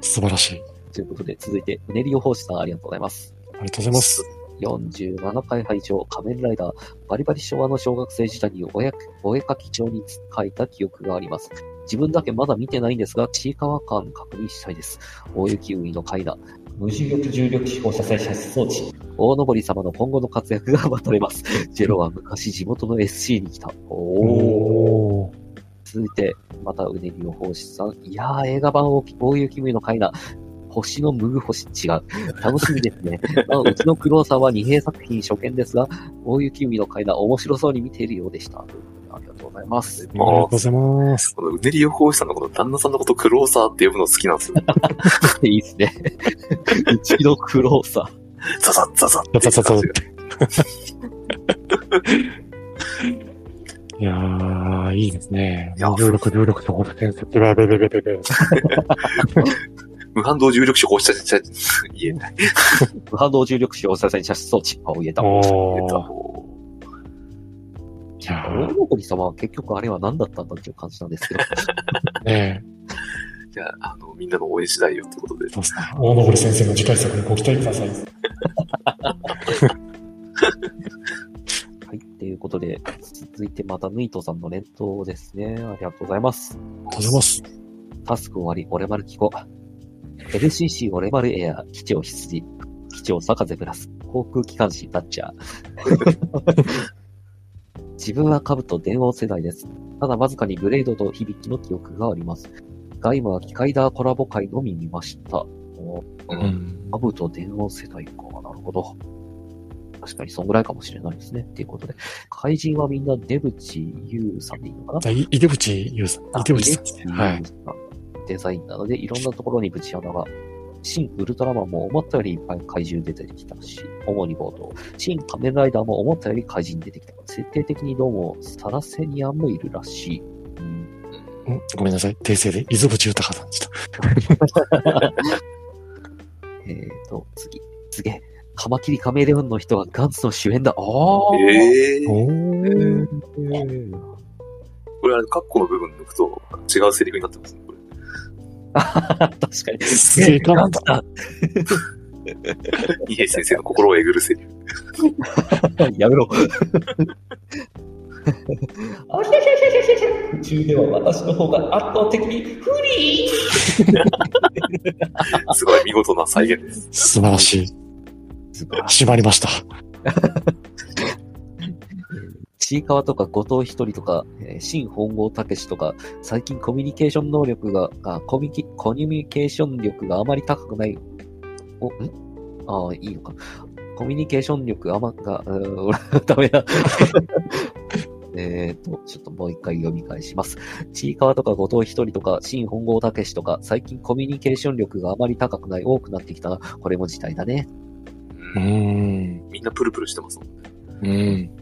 素晴らしい。ということで、続いて、うねりお星さんありがとうございます。ありがとうございます。47回拝聴仮面ライダー、バリバリ昭和の小学生時代におやお絵かき帳に書いた記憶があります。自分だけまだ見てないんですが、ちいかわ感確認したいです。大雪海の階段、無重力重力飛行車載射出装置、大登様の今後の活躍が待たれます。<laughs> ジェロは昔地元の SC に来た。おー。おー。続いて、またうねりお星さん。いやー、映画版大大雪海の階段。星のムグ星違う。楽しみですね。<laughs> あうちのクローさんは二平作品初見ですが、大雪海の階段面白そうに見ているようでした。うございます。ありがとうございます。このうねり予報士さんのこの旦那さんのことクローサーって呼ぶの好きなんですよ。<laughs> いいですね。うちのクローさん。ザザッザザッザザザザいやー、いいですね。重力、重力ところで、ベベベベベベベ。無反動重力子放射線、言えない。無波動重力子放射線射出装置。あ、言えた。大えっとおー。いやー、登様は結局あれは何だったんだっていう感じなんですけど。<laughs> ね <laughs> じゃあ、あの、みんなの応援次第よってことで。そうですね。大登先生の次回作にご期待ください。はい。ということで、続いてまたヌイトさんの連投ですね。ありがとうございます。ありがとうございます。タスク終わり、俺丸聞こう。LCC 俺丸エア、基調羊、基調坂ゼブラス、航空機関士ダッチャー。自分は兜電王世代です。ただわずかにグレードと響きの記憶があります。ガイムは機械ダーコラボ会のみ見ました。おう。うんん。兜電王世代か。なるほど。確かにそんぐらいかもしれないですね。っていうことで。怪人はみんな出口優さんでいいのかな？出口優さん。あ出口さん。はい。。デザインなので、いろんなところにぶち穴が。新ウルトラマンも思ったよりいっぱい怪獣出てきたし、主に冒頭。新仮面ライダーも思ったより怪人出てきた。設定的にどうもサラセニアンもいるらしい。うんうんごめんなさい。訂正で、溝口豊さんでした。<laughs> えーと、次。次。カマキリカメレオンの人がガンツの主演だ。ああ。ええおー。これあれ、カッコの部分抜くと違うセリフになってますね。確かに。すげ <laughs> え先生の心をえぐるセリフ。<laughs> やめろ。あひゃひゃひゃひゃひゃ宇宙では私の方が圧倒的に不利 <laughs> すごい見事な再現です。素晴らしい。素晴らしい。縛りました。ちいかわとか後藤一人とか、えー新本郷たけしとか、最近コミュニケーション能力が、あコミュニケコミュニケーション力があまり高くないお、んああ、いいのか。コミュニケーション力、あまが、うーん俺ダメだ。<laughs> えっと、ちょっともう一回読み返します。ちいかわとか後藤ひとりとか、新本郷たけしとか、最近コミュニケーション力があまり高くない、多くなってきたな。これも事態だね。うーん。みんなプルプルしてますもんね。うん。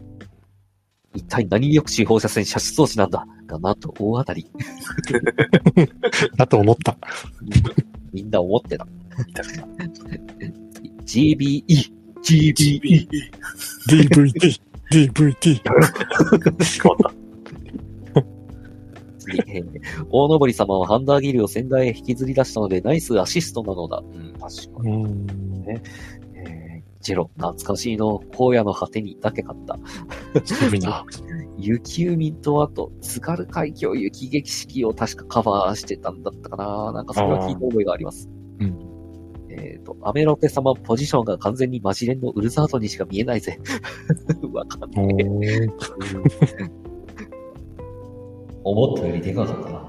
一体何抑止放射線射出装置なんだが、なんと大当たり。だと思った。みんな思ってた。GBE、GBE。DVD、DVD。変わった。次、えー大登様はハンダーギルを仙台へ引きずり出したので、ナイスアシストなのだ。うん、確かうに。ん。えージェロ、懐かしいの、荒野の果てにだけ買った。渋いな。雪海とあと、津軽海峡雪劇式を確かカバーしてたんだったかななんかそれは聞いた覚えがあります。うん。えっ、と、アメロペ様ポジションが完全にマジレンのウルザードにしか見えないぜ。<laughs> わかんおない。ー思ったよりでかかったな。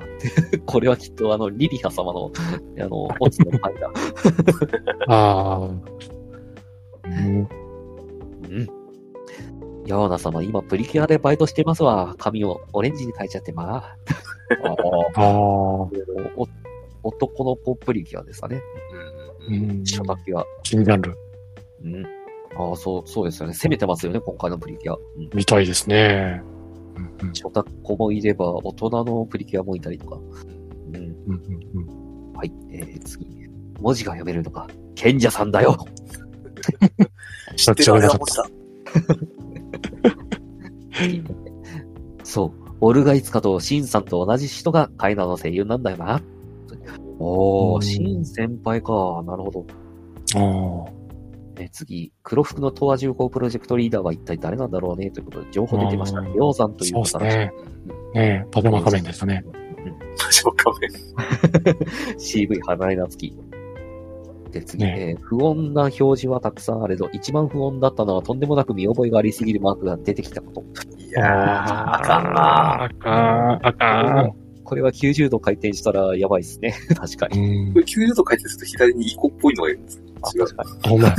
これはきっとあの、リリハ様の、あの、オツのパイだ。<laughs> ああ。うんうん。ヤワナ様、今プリキュアでバイトしてますわ。髪をオレンジに変えちゃってま <laughs> あ。ああ、男の子プリキュアですかね。うんうんきは。新ジャンル。うん。ああ、そう、そうですよね。攻めてますよね、今回のプリキュア。うん。みたいですね。うんうん初タ子もいれば、大人のプリキュアもいたりとか。うん。うんうんはい。えー、次。文字が読めるのか。賢者さんだよ。<laughs> 知ってるあれは文字だ。<laughs> そう。オルガイツカとシンさんと同じ人がカイナの声優なんだよな。おー、うんシン先輩か。なるほど。うん。ああ。えー次、黒服の東亜重工プロジェクトリーダーは一体誰なんだろうね？ということで、情報出てました。うん鷹山というそう方。ですね。ねえ、パジャマ仮面ですね。そうかめ。CV 払 <laughs> いなつき。で、次、ねえー不穏な表示はたくさんあれど、一番不穏だったのはとんでもなく見覚えがありすぎるマークが出てきたこと。いやー、あかんなあかん、あかこれは90度回転したらやばいっすね。<laughs> 確かに。んこ。れ90度回転すると左にイコっぽいのがいるんですあ違う。確かに。ほんまや。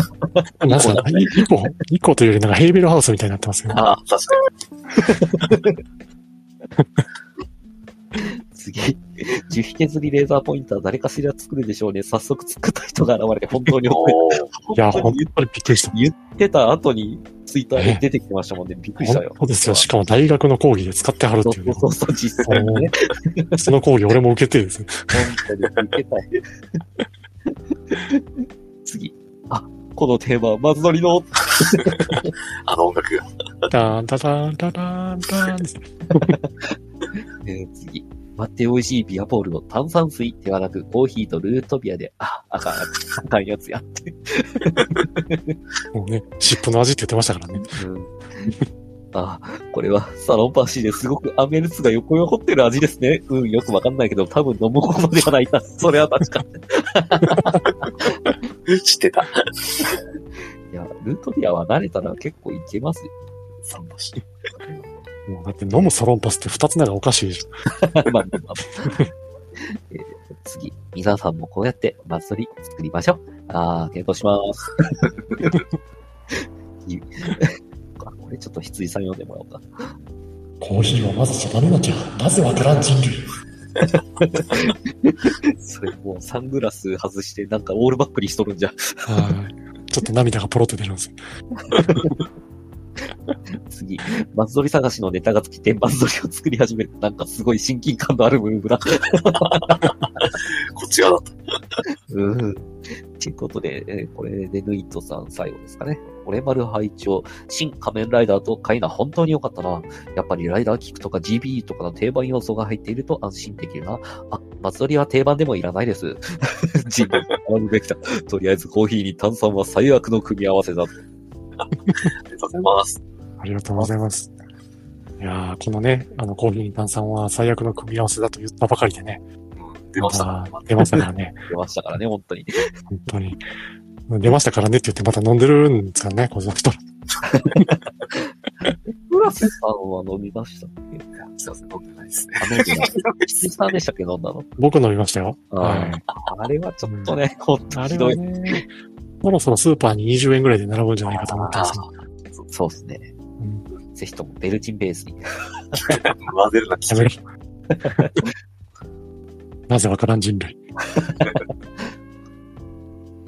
なんすか、い一個、一個というよりなんかヘイベルハウスみたいになってますよね。ああ、確か次。樹皮削りレーザーポインター誰かしら作るでしょうね。早速作った人が現れて本当にに。おーいや、本本当にびっくりした。言ってた後にツイッターで出てきてましたもんね。びっくりした本よ。当ですよ。しかも大学の講義で使ってはるっていうね。そうそうそう、実際にね。その講義俺も受けてですね。本当に受けたい。次。あ、このテーマ、松鳥の、<laughs> あの音楽が。ダンダダンダダンダン。<laughs> えー次。待って美味しいビアボールの炭酸水ではなく、コーヒーとルートビアで、あ、あかん、あかんやつやって。もうね、湿布の味って言ってましたからね。うんあ、これはサロンパーシーですごくアメルツが横に残ってる味ですね。うん、よくわかんないけど、多分飲むことではないな。それは確か知ってた。に。いや、ルートビアは慣れたら結構いけますよ。三橋。もうだって飲むソロンパスって二つながおかしいでしょ。<laughs> まあまあまあえー次、皆さんもこうやって祭り作りましょう。あー、検討します。これちょっと羊さん読んでもらおうか。コーヒーは混ぜちゃダメなきゃ、なぜわからん人類。それもうサングラス外してなんかオールバックにしとるんじゃ。はい。ちょっと涙がポロッと出るんですよ。<laughs> 次、松鳥探しのネタが尽きて松鳥を作り始める。なんかすごい親近感のあるムーブだ。<laughs> こっち側だった。うん。ということで、えーこれでヌイットさん最後ですかね。俺丸配置新仮面ライダーとカイナ本当に良かったな。やっぱりライダーキックとか GB とかの定番要素が入っていると安心できるな。あ、松鳥は定番でもいらないです。人類学ぶべきだ。とりあえずコーヒーに炭酸は最悪の組み合わせだ。ありがとうございます。ありがとうございます。いやー、このね、あの、コーヒーに炭酸は最悪の組み合わせだと言ったばかりでね。うん、出ましたあー出ましたからね。<laughs> 出ましたからね、本当に。本当に。出ましたからねって言ってまた飲んでるんですからね、この人。プラスさんは飲みましたっけ？すいません、飲んでないですね。あ、飲んでない。羊さんでしたっけ？飲んだの僕飲みましたよ。あはい。あれはちょっとね、ほんとあれひど。はいね、そろそろスーパーに20円ぐらいで並ぶんじゃないかと思ったんです。そそうですね。ぜひともベルチンベースに。混ぜるな、やめろ。なぜわからん人類。<laughs>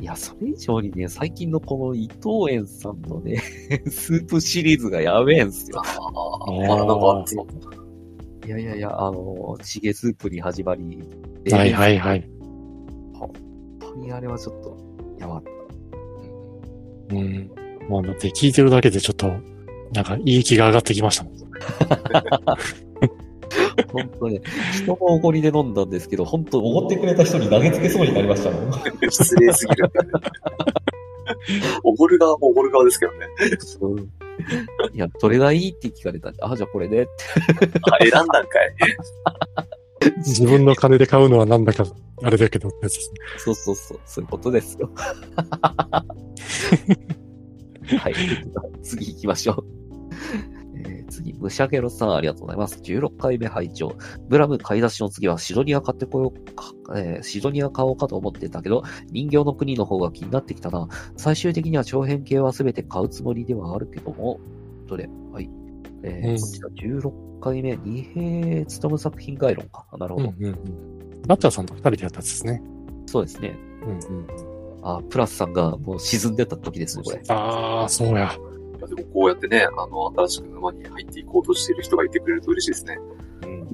いや、それ以上にね、最近のこの伊藤園さんのね、<laughs> スープシリーズがやべえんすよ。いやいやいや、あの、チゲスープに始まり。はいはいはい。本当にあれはちょっと、やばかっうん。もうだって聞いてるだけでちょっと、なんかいい気が上がってきましたもん。た。本当ね、人のおごりで飲んだんですけど、本当、おごってくれた人に投げつけそうになりましたもん。失礼すぎる。おごる側もおごる側ですけどね。うんいや、どれがいいって聞かれたんで、あ、じゃあこれでって。あ、選んだんかい。自分の金で買うのはなんだか、あれだけどってやつですね。そうそうそう、そういうことですよ。<laughs> はい。次行きましょう。えー次、ムシャゲロさんありがとうございます。16回目拝聴ブラム買い出しの次はシドニア買ってこようか、えーシドニア買おうかと思ってたけど、人形の国の方が気になってきたな。最終的には長編系は全て買うつもりではあるけども、どれ？はい。えーうんこちら16回目、二平勤作品概論か。なるほど。うんうんうん。ラッチャーさんと二人でやったやつですね。そうですね。うんうん。あ、プラスさんがもう沈んでた時ですね、これ。ああ、そうや。いやでもこうやってね、あの、新しく沼に入っていこうとしている人がいてくれると嬉しいですね。うん。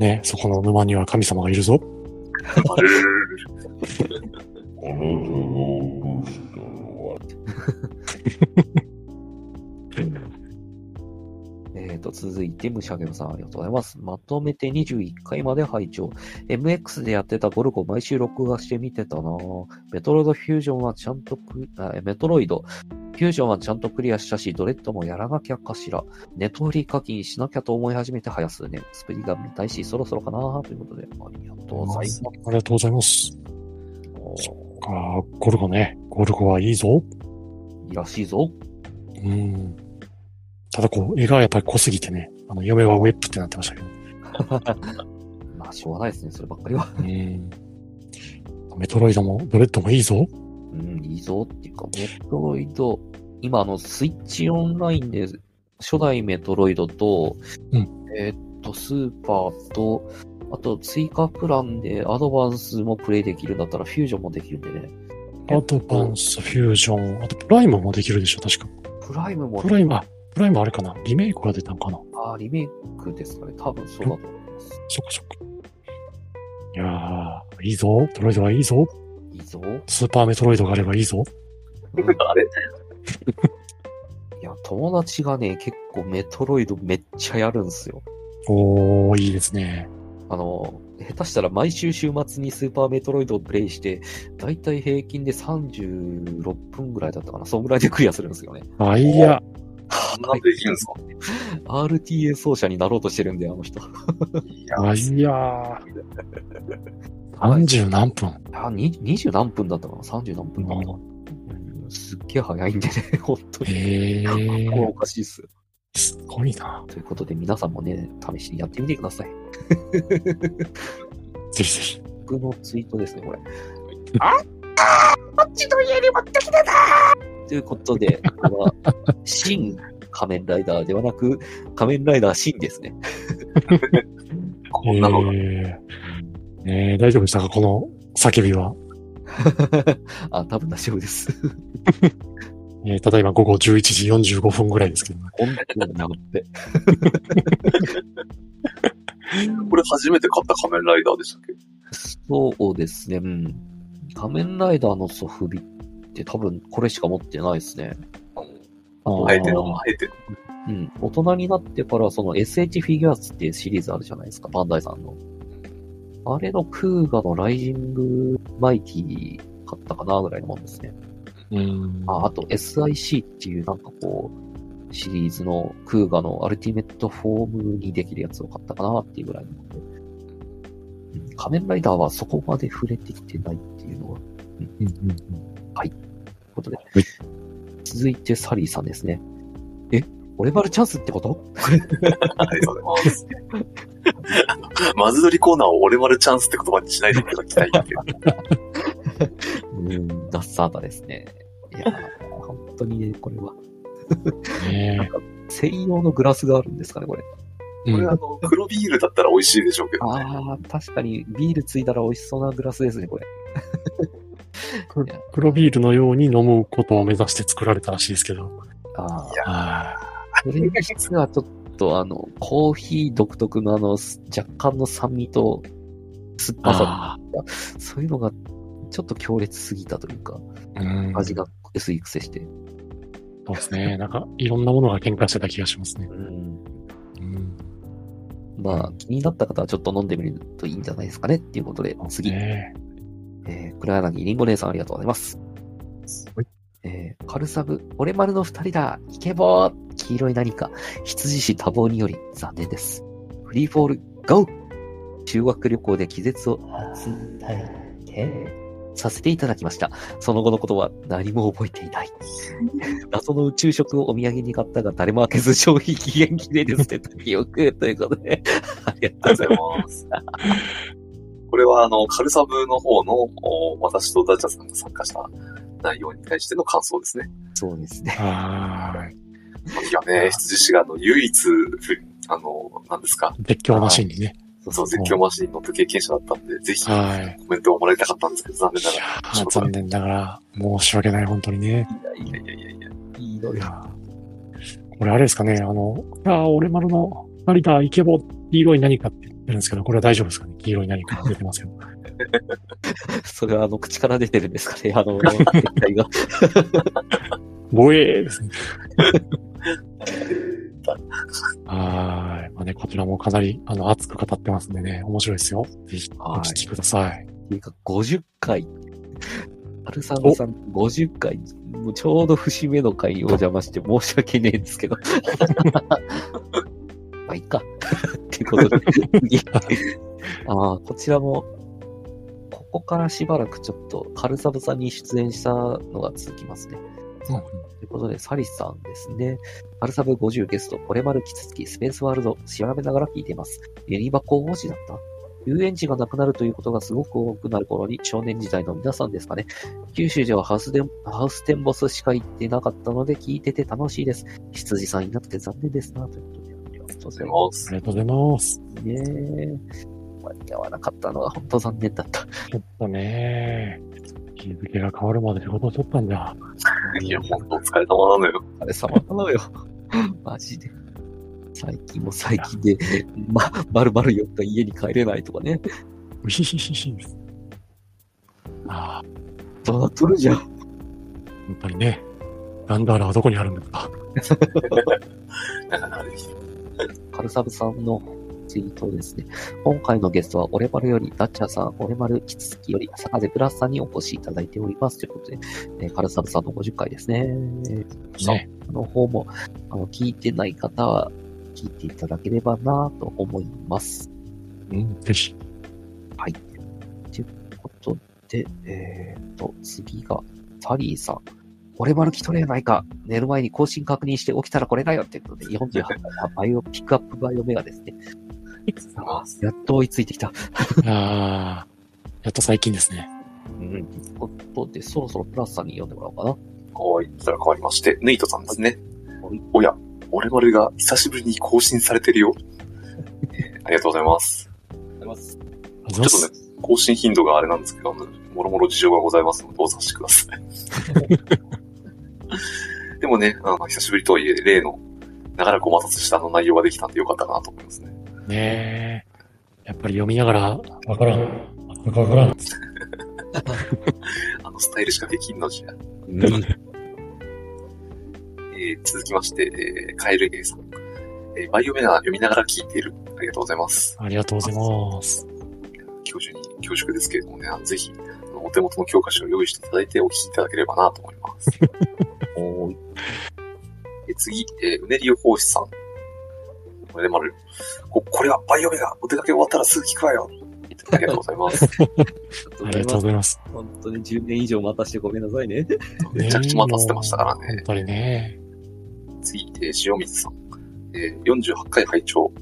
ね、そこの沼には神様がいるぞ。あるあのは続いて、ムシャゲロさんありがとうございます。まとめて21回まで拝聴 MX でやってたゴルゴ毎週録画して見てたなぁメトロイドフュージョンはちゃんとメトロイド、フュージョンはちゃんとクリアしたし、ドレッドもやらなきゃかしら。ネトフリ課金しなきゃと思い始めて早数年。スプリが見たいし、そろそろかなぁということで、ありがとうございます。ありがとうございます。おあーゴルゴね。ゴルゴはいいぞ。いいらしいぞ。うん。ただこう、絵がやっぱり濃すぎてね、あの、嫁はウェップってなってましたけど。<laughs> まあ、しょうがないですね、そればっかりは。うん。メトロイドも、ドレッドもいいぞ。うん、いいぞっていうか、メトロイド、今あの、スイッチオンラインで、初代メトロイドと、うんえーっと、スーパーと、あと追加プランでアドバンスもプレイできるんだったらフュージョンもできるんでね。アドバンス、フュージョン、あとプライムもできるでしょ、確か。プライムもプ、ライム、あ、プライムあれかな？リメイクが出たんかな？あーリメイクですかね。多分そうだと思います。そっかそっか。いやー、いいぞ。ドロイドはいいぞ。いいぞ。スーパーメトロイドがあればいいぞ。あれ？いや、友達がね、結構メトロイドめっちゃやるんすよ。おー、いいですね。あの、下手したら毎週週末にスーパーメトロイドをプレイして、だいたい平均で36分ぐらいだったかな。そんぐらいでクリアするんですよね。あ、いや、なんできるんですか RTA 奏者になろうとしてるんで、あの人。いいや、あ、いやー。30何分。や、に20何分だったかな ?30 何分だったかな、うんすっげえ早いんでね、<laughs> 本当に。へこれおー、かしいっす。すごいな。ということで、皆さんもね、試しにやってみてください。<laughs> ぜひぜひ。僕のツイートですね、これ。こっちの家に持ってきてたということで、これは、新仮面ライダーではなく、仮面ライダー新ですね。<laughs> こんなのが。えーえー大丈夫でしたか？この叫びは。<laughs> あ、多分大丈夫です。<laughs> えーただいま午後11時45分ぐらいですけどね。本当になって。これ初めて買った仮面ライダーでしたっけ？そうですね、うん。仮面ライダーのソフビって多分これしか持ってないですね。ああえての、ーあえての。うん。大人になってからその SH フィギュアスっていうシリーズあるじゃないですか、バンダイさんの。あれのクーガのライジングマイティ買ったかなぐらいのもんですね。うん。あ、あと SIC っていうなんかこう、シリーズのクーガのアルティメットフォームにできるやつを買ったかなっていうぐらいので。うん仮面ライダーはそこまで触れてきてないいうのは、うんうんうんということで。い続いてサリーさんですね。え？オレバルチャンスってこと？ありがとうございます。マズドリコーナーを俺丸チャンスって言葉にしないでいただきたいんだけど。うん、ダッサータですね。いやー、本当にね、これは。ね専用のグラスがあるんですかね、これ。これあの、黒ビールだったら美味しいでしょうけどね。ああ、確かにビールついたら美味しそうなグラスですね、これ。<laughs> く黒ビールのように飲むことを目指して作られたらしいですけど。ああい、やはこれ実はちょっとあの、コーヒー独特のあの、す若干の酸味と酸っい。ぱさ、あそういうのがちょっと強烈すぎたというか、あ。うん。味が薄い癖して。そうですね。なんか、いろんなものが喧嘩してた気がしますね。うん。うん。まあ、気になった方はちょっと飲んでみるといいんじゃないですかねっていうことで、次。ねえ。ー、黒柳りんご姉さんありがとうございます。はい。えー、カルサブ、俺丸の二人だ。イケボー。黄色い何か、羊氏多忙により残念です。フリーフォール、ゴー。修学旅行で気絶を集めさせていただきました。その後のことは何も覚えていない。謎の宇宙食をお土産に買ったが誰も開けず消費期限切れで捨てた記憶ということで、ありがとうございます。これはあの、カルサブの方の、お私とダチャさんが参加した内容に対しての感想ですね。そうですね。はーい。この日はね、羊氏があの、唯一、ふあの、何ですか、絶叫マシンにね。そう、絶叫マシンに乗った経験者だったんで、ぜひコはい。メントをもらいたかったんですけど、残念ないがやー残念ながら、申し訳ない、本当にね。いやいやら。いやいやいや。いいのよ。これあれですかね、あの、いやー俺丸の成田イケボ黄色い何かって言ってるんですけど、これは大丈夫ですかね黄色い何か出てますよ。<laughs> それはあの、口から出てるんですかねあの、絶対が。<laughs> ボエーですね。<laughs> はーい。まあね、こちらもかなり、あの、熱く語ってますんでね、面白いですよ。ぜひ、おはい聞きください。っていうか、50回。アルサンドさん、50回。もうちょうど節目の回にお邪魔して申し訳ねえんですけど。<laughs> まあ、いいか。<laughs> っていうことで、次。<laughs> ああ、こちらも、ここからしばらくちょっと、カルサブさんに出演したのが続きますね。ということで、サリスさんですね。アルサブ50ゲスト、これまるキツツキ、スペースワールド、調べながら聞いています。ユニバ候補地だった？遊園地がなくなるということがすごく多くなる頃に少年時代の皆さんですかね。九州ではハウスでハウステンボスしか行ってなかったので聞いてて楽しいです。羊さんいなくて残念ですな、ということで。ありがとうございまますありがとうございます。すね。間に合わなかったのは本当残念だった。ちょっとね、日付が変わるまで仕事を取ったんじゃ。いや、ほんとお疲れ様なのよ。あれ様なのよ。<laughs> マジで。最近も最近で、ま、まるまる4日家に帰れないとかね。うひひひひ。ああ、どうなっとるじゃ？ん。本当にね。ガンダーラはどこにあるんですか？<laughs> なかなかできてカルサブさんのツイートですね。今回のゲストは、オレマルより、ダッチャーさん、オレマルキツツキより、坂瀬プラスさんにお越しいただいております。ということで、えーカルサブさんの50回ですね。ね。の方も、あの、聞いてない方は、聞いていただければなと思います。うん、ぜひ。ということで、えーと、次が、サリーさん。俺丸来とれやないか。寝る前に更新確認して起きたらこれだよっていうことで、48回バイオ、ピックアップバイオメガですね。やっと追いついてきた。<laughs> ああ、やっと最近ですね。うん。ということで、そろそろプラスさんに読んでもらおうかな。はい。そしたら変わりまして、ネイトさんですねはい。おや、俺丸が久しぶりに更新されてるよ。<laughs> えーありがとうございます。ありがとうございます。ちょっとね、更新頻度があれなんですけど、もろもろ事情がございますので、お察しください。<laughs> でもね、あの、久しぶりとはいえ、例の、長らくお待たせしたあの内容ができたんでよかったかなと思いますね。ねえ。やっぱり読みながら、わからん。わからん。<laughs> あのスタイルしかできんのじゃ。うん。えー続きまして、えーカエル A さん。えーバイオメガ読みながら聞いている。ありがとうございます。ありがとうございます。教授に恐縮ですけれどもね、あのぜひ、あのお手元の教科書を用意していただいてお聞きいただければなと思います。<laughs> おーい。え次、えーうねりよ講師さん。これでまる。こ、これはバイオメガお出かけ終わったらすぐ聞くわよありがとうございます。<laughs> ありがとうございます。本当に10年以上待たしてごめんなさいね。<laughs> めちゃくちゃ待たせてましたからね。本当にね。次、えー塩水さん。えー48回拝聴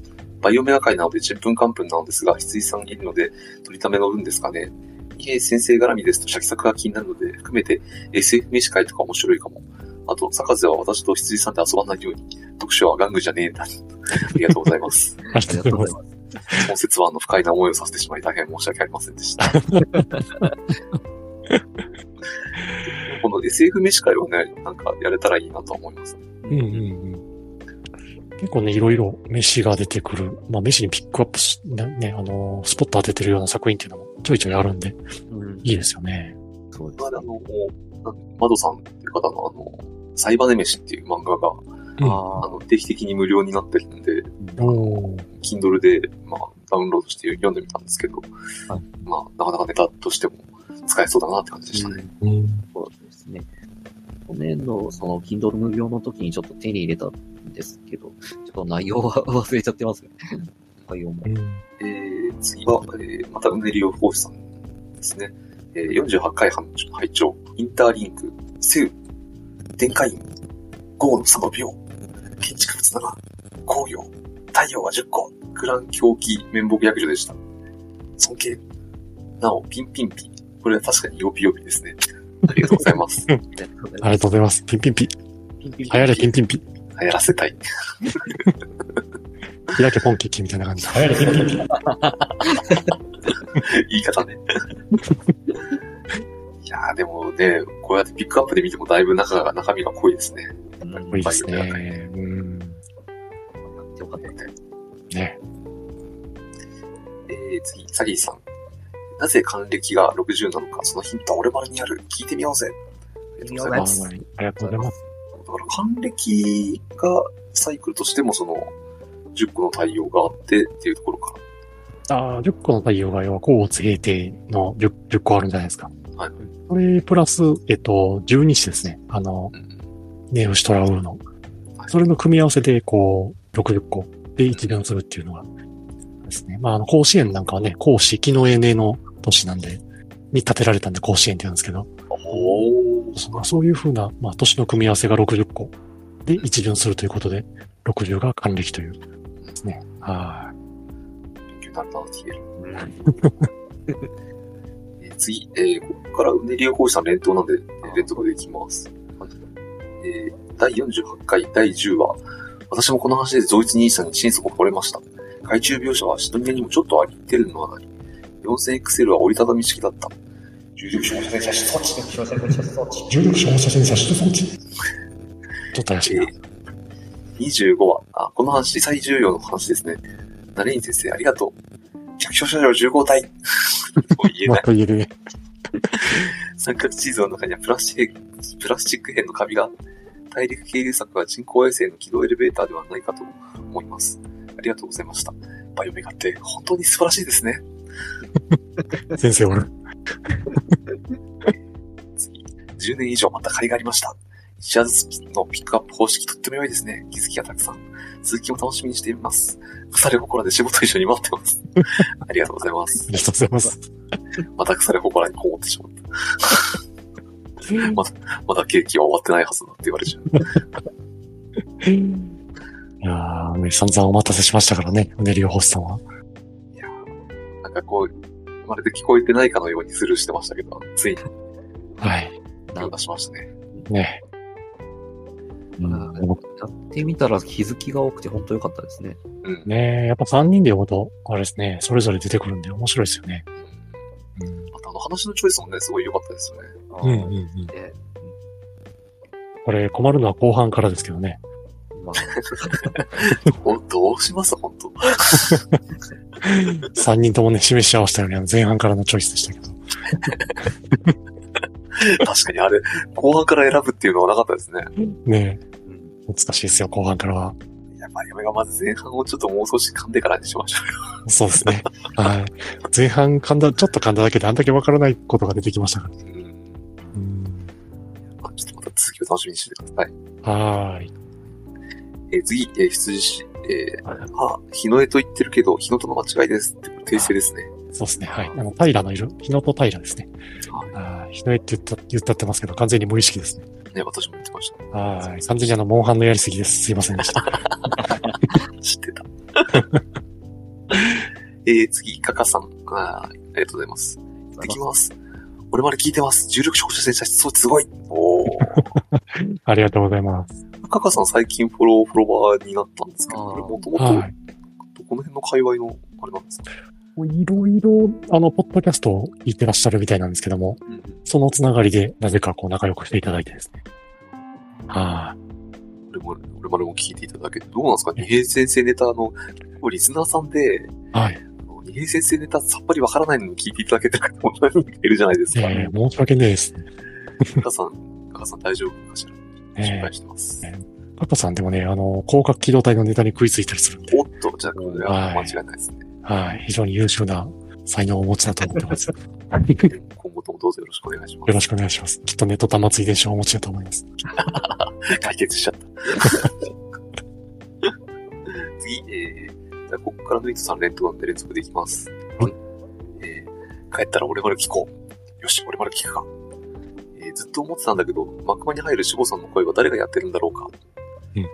バイオメガ会なので10分間分なのですが、羊さんいるので、取りための分ですかね。えー先生絡みですと、シャキ作が気になるので、含めて SF 飯会とか面白いかも。あと、坂瀬は私と羊さんで遊ばないように、読書は玩具じゃねえんだ。<laughs> ありがとうございます。ありがとうございまます。本節はあの不快な思いをさせてしまい大変申し訳ありませんでした。<laughs> この SF 飯会をね、なんかやれたらいいなとは思います。うんうんうん。結構ね、いろいろ飯が出てくる。まあ、飯にピックアップし、ね、ねあのースポット当ててるような作品っていうのもちょいちょいあるんで、うん、いいですよね。そうですまあ、あの、もうなんマドさんっていう方のあの、サイバネ飯っていう漫画が、うんああの、定期的に無料になってるんで、Kindle で、まあ、ダウンロードして読んでみたんですけど、はいまあ、なかなかネタとしても使えそうだなって感じでしたね。うん。そうですね。去年のその Kindle 無料の時にちょっと手に入れたんですけど、ちょっと内容は忘れちゃってますね。<laughs> 内容もう。ん。えー、次は、えー、またうねりを講師さんですね。えー、48回拝聴拝聴インターリンク、セウ、電化院、豪の佐の秒、建築物7、工業、太陽が10個、グラン狂気面目役所でした。尊敬。なお、ピンピンピ。これは確かに曜日曜日ですね。ありがとうございます。<laughs> ありがとうございます。ピンピンピ。流行れピンピンピ。流行らせたい。<laughs> 開けポンキッキみたいな感じ。流行れピンピンピ。言い方ね。いやーでもね、こうやってピックアップで見てもだいぶ中が、中身が濃いですね。うんいいですね。うん。よかったね。ね。えー、次、サギーさん。なぜ還暦が60なのか、そのヒントは俺丸にある。聞いてみようぜ。ありがとうございあます。だありがとうございます。から還暦がサイクルとしてもその、10個の対応があってっていうところかああ、10個の太陽が要は甲乙平定の 10, 10個あるんじゃないですか。はい。これ、プラス、えっと、12子ですね。あの、な。うん。ネウシトラウーの。それの組み合わせで、こう、60個で一巡するっていうのが、ですね。まあ、あの、甲子園なんかはね、甲子、木のエネの年なんで、に建てられたんで甲子園って言うんですけど、おー。そうそういうふうな、まあ、年の組み合わせが60個で一巡するということで、60が還暦というですね。は勉 <laughs> 次、えーここからうねりを講師さん連投なんで、えー連投でいきます。えー第48回第10話。私もこの話でゾイツ兄さんに心底惚れました。海中描写はシドニアにもちょっとありってるのはなり。4000XL は折りたたみ式だった。重力照射線射出装置。重力照射線射出装置。い。ちょっと怪しいな。えー25話。あ、この話最重要の話ですね。ナレイン先生ありがとう。百姓車両10号隊。と言えまない。た言えるね。三角地図の中にはプラスチック、プラスチック片のカビが、大陸系流作は人工衛星の軌道エレベーターではないかと思います。ありがとうございました。バイオメガって本当に素晴らしいですね。<laughs> 先生おる。<laughs> 次、10年以上また借りがありました。一夜ずつのピックアップ方式とっても良いですね。気づきがたくさん。続きも楽しみにしています。腐れ心で仕事一緒に待ってます。<laughs> ありがとうございますあ。りがとうございます。また腐れ心にこもってしまった。<laughs> まだ、まだケーキは終わってないはずだって言われちゃう。いやー、ね散々お待たせしましたからね、うねりお星さんは。いやーなんかこう、まるで聞こえてないかのようにスルーしてましたけど、ついにはい。手を出しましたね。ね。うん、やってみたら気づきが多くて本当良かったですね。うん。ねやっぱ3人で読むと、あれですね、それぞれ出てくるんで面白いですよね。うん。またあの話のチョイスもね、すごい良かったですよね。うんうんうん。でこれ困るのは後半からですけどね。まあ、<laughs> どうします？本当 <laughs> 3人ともね、示し合わせたようにあの前半からのチョイスでしたけど。<laughs> 確かにあれ、後半から選ぶっていうのはなかったですね。ねうん難しいですよ、後半からは。やっぱり嫁がまず前半をちょっともう少し噛んでからにしましょうそうですね。はい。前半噛んだ、ちょっと噛んだだけであんだけわからないことが出てきましたから。よ。うん。ちょっとまた続きを楽しみにしててください。はーい。えー次、えー羊氏、えー、あ、日の絵と言ってるけど、日のとの間違いですって、訂正ですね。そうですね。はい。あの、平のいる、日野と平ですね。はい。日の絵って言った、言ったってますけど、完全に無意識ですね。ね、私も言ってました。はい。完全にあの、モンハンのやりすぎです。すいませんでした。<laughs> 知ってた。<laughs> えー、次、カカさん。あーありがとうございます。ってきます。俺まで聞いてます。重力照射線射出装置すごい。おー。<laughs> ありがとうございます。カカさん最近フォロー、フォロワーになったんですけど、れもともと、はい。この辺の界隈の、あれなんですか？いろいろ、あの、ポッドキャストを聞いてらっしゃるみたいなんですけども、うん。そのつながりで、なぜかこう仲良くしていただいてですね。は俺も、俺までも聞いていただけて、どうなんですか？二平先生ネタの、リスナーさんで、い。はい。二平先生ネタさっぱりわからないのに聞いていただけてる方もいるじゃないですか。えー、申し訳ないです。カカさん、カカさん大丈夫かしら？心え配してます。えパパさんでもね、あの、広角機動隊のネタに食いついたりするんで、おっと、じゃあこれは間違いないですね。はい。非常に優秀な才能をお持ちだと思ってます。よ <laughs> 今後ともどうぞよろしくお願いします。ろしくお願いします。きっとネット端末遺伝子をお持ちだと思います。<laughs> 解決しちゃった。<laughs> 次、えー、じゃあここからのイトさん連投なんで連続でいきます。はい。えー、帰ったら俺まで聞こう。よし、俺まで聞くか。えー、ずっと思ってたんだけど、幕間に入る守護さんの声は誰がやってるんだろうか。うんえー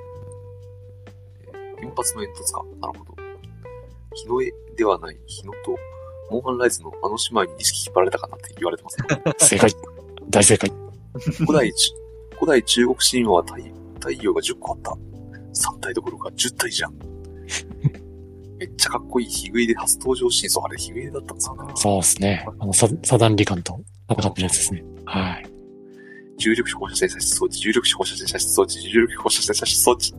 原発の煙突か。なるほど。日の絵ではない日野と、モンハンライズのあの姉妹に意識引っ張られたかなって言われてますね。正解。大正解。古代中、古代中国神話は太太陽が10個あった。3体どころか10体じゃん。めっちゃかっこいいヒグイで初登場シーン、そう、あれヒグイだったんですかね。そうですね。あの、ササダンリカンと戦ってるやつですね。はい。重力放射線射出装置、重力放射線射出装置、重力放射線射出装置。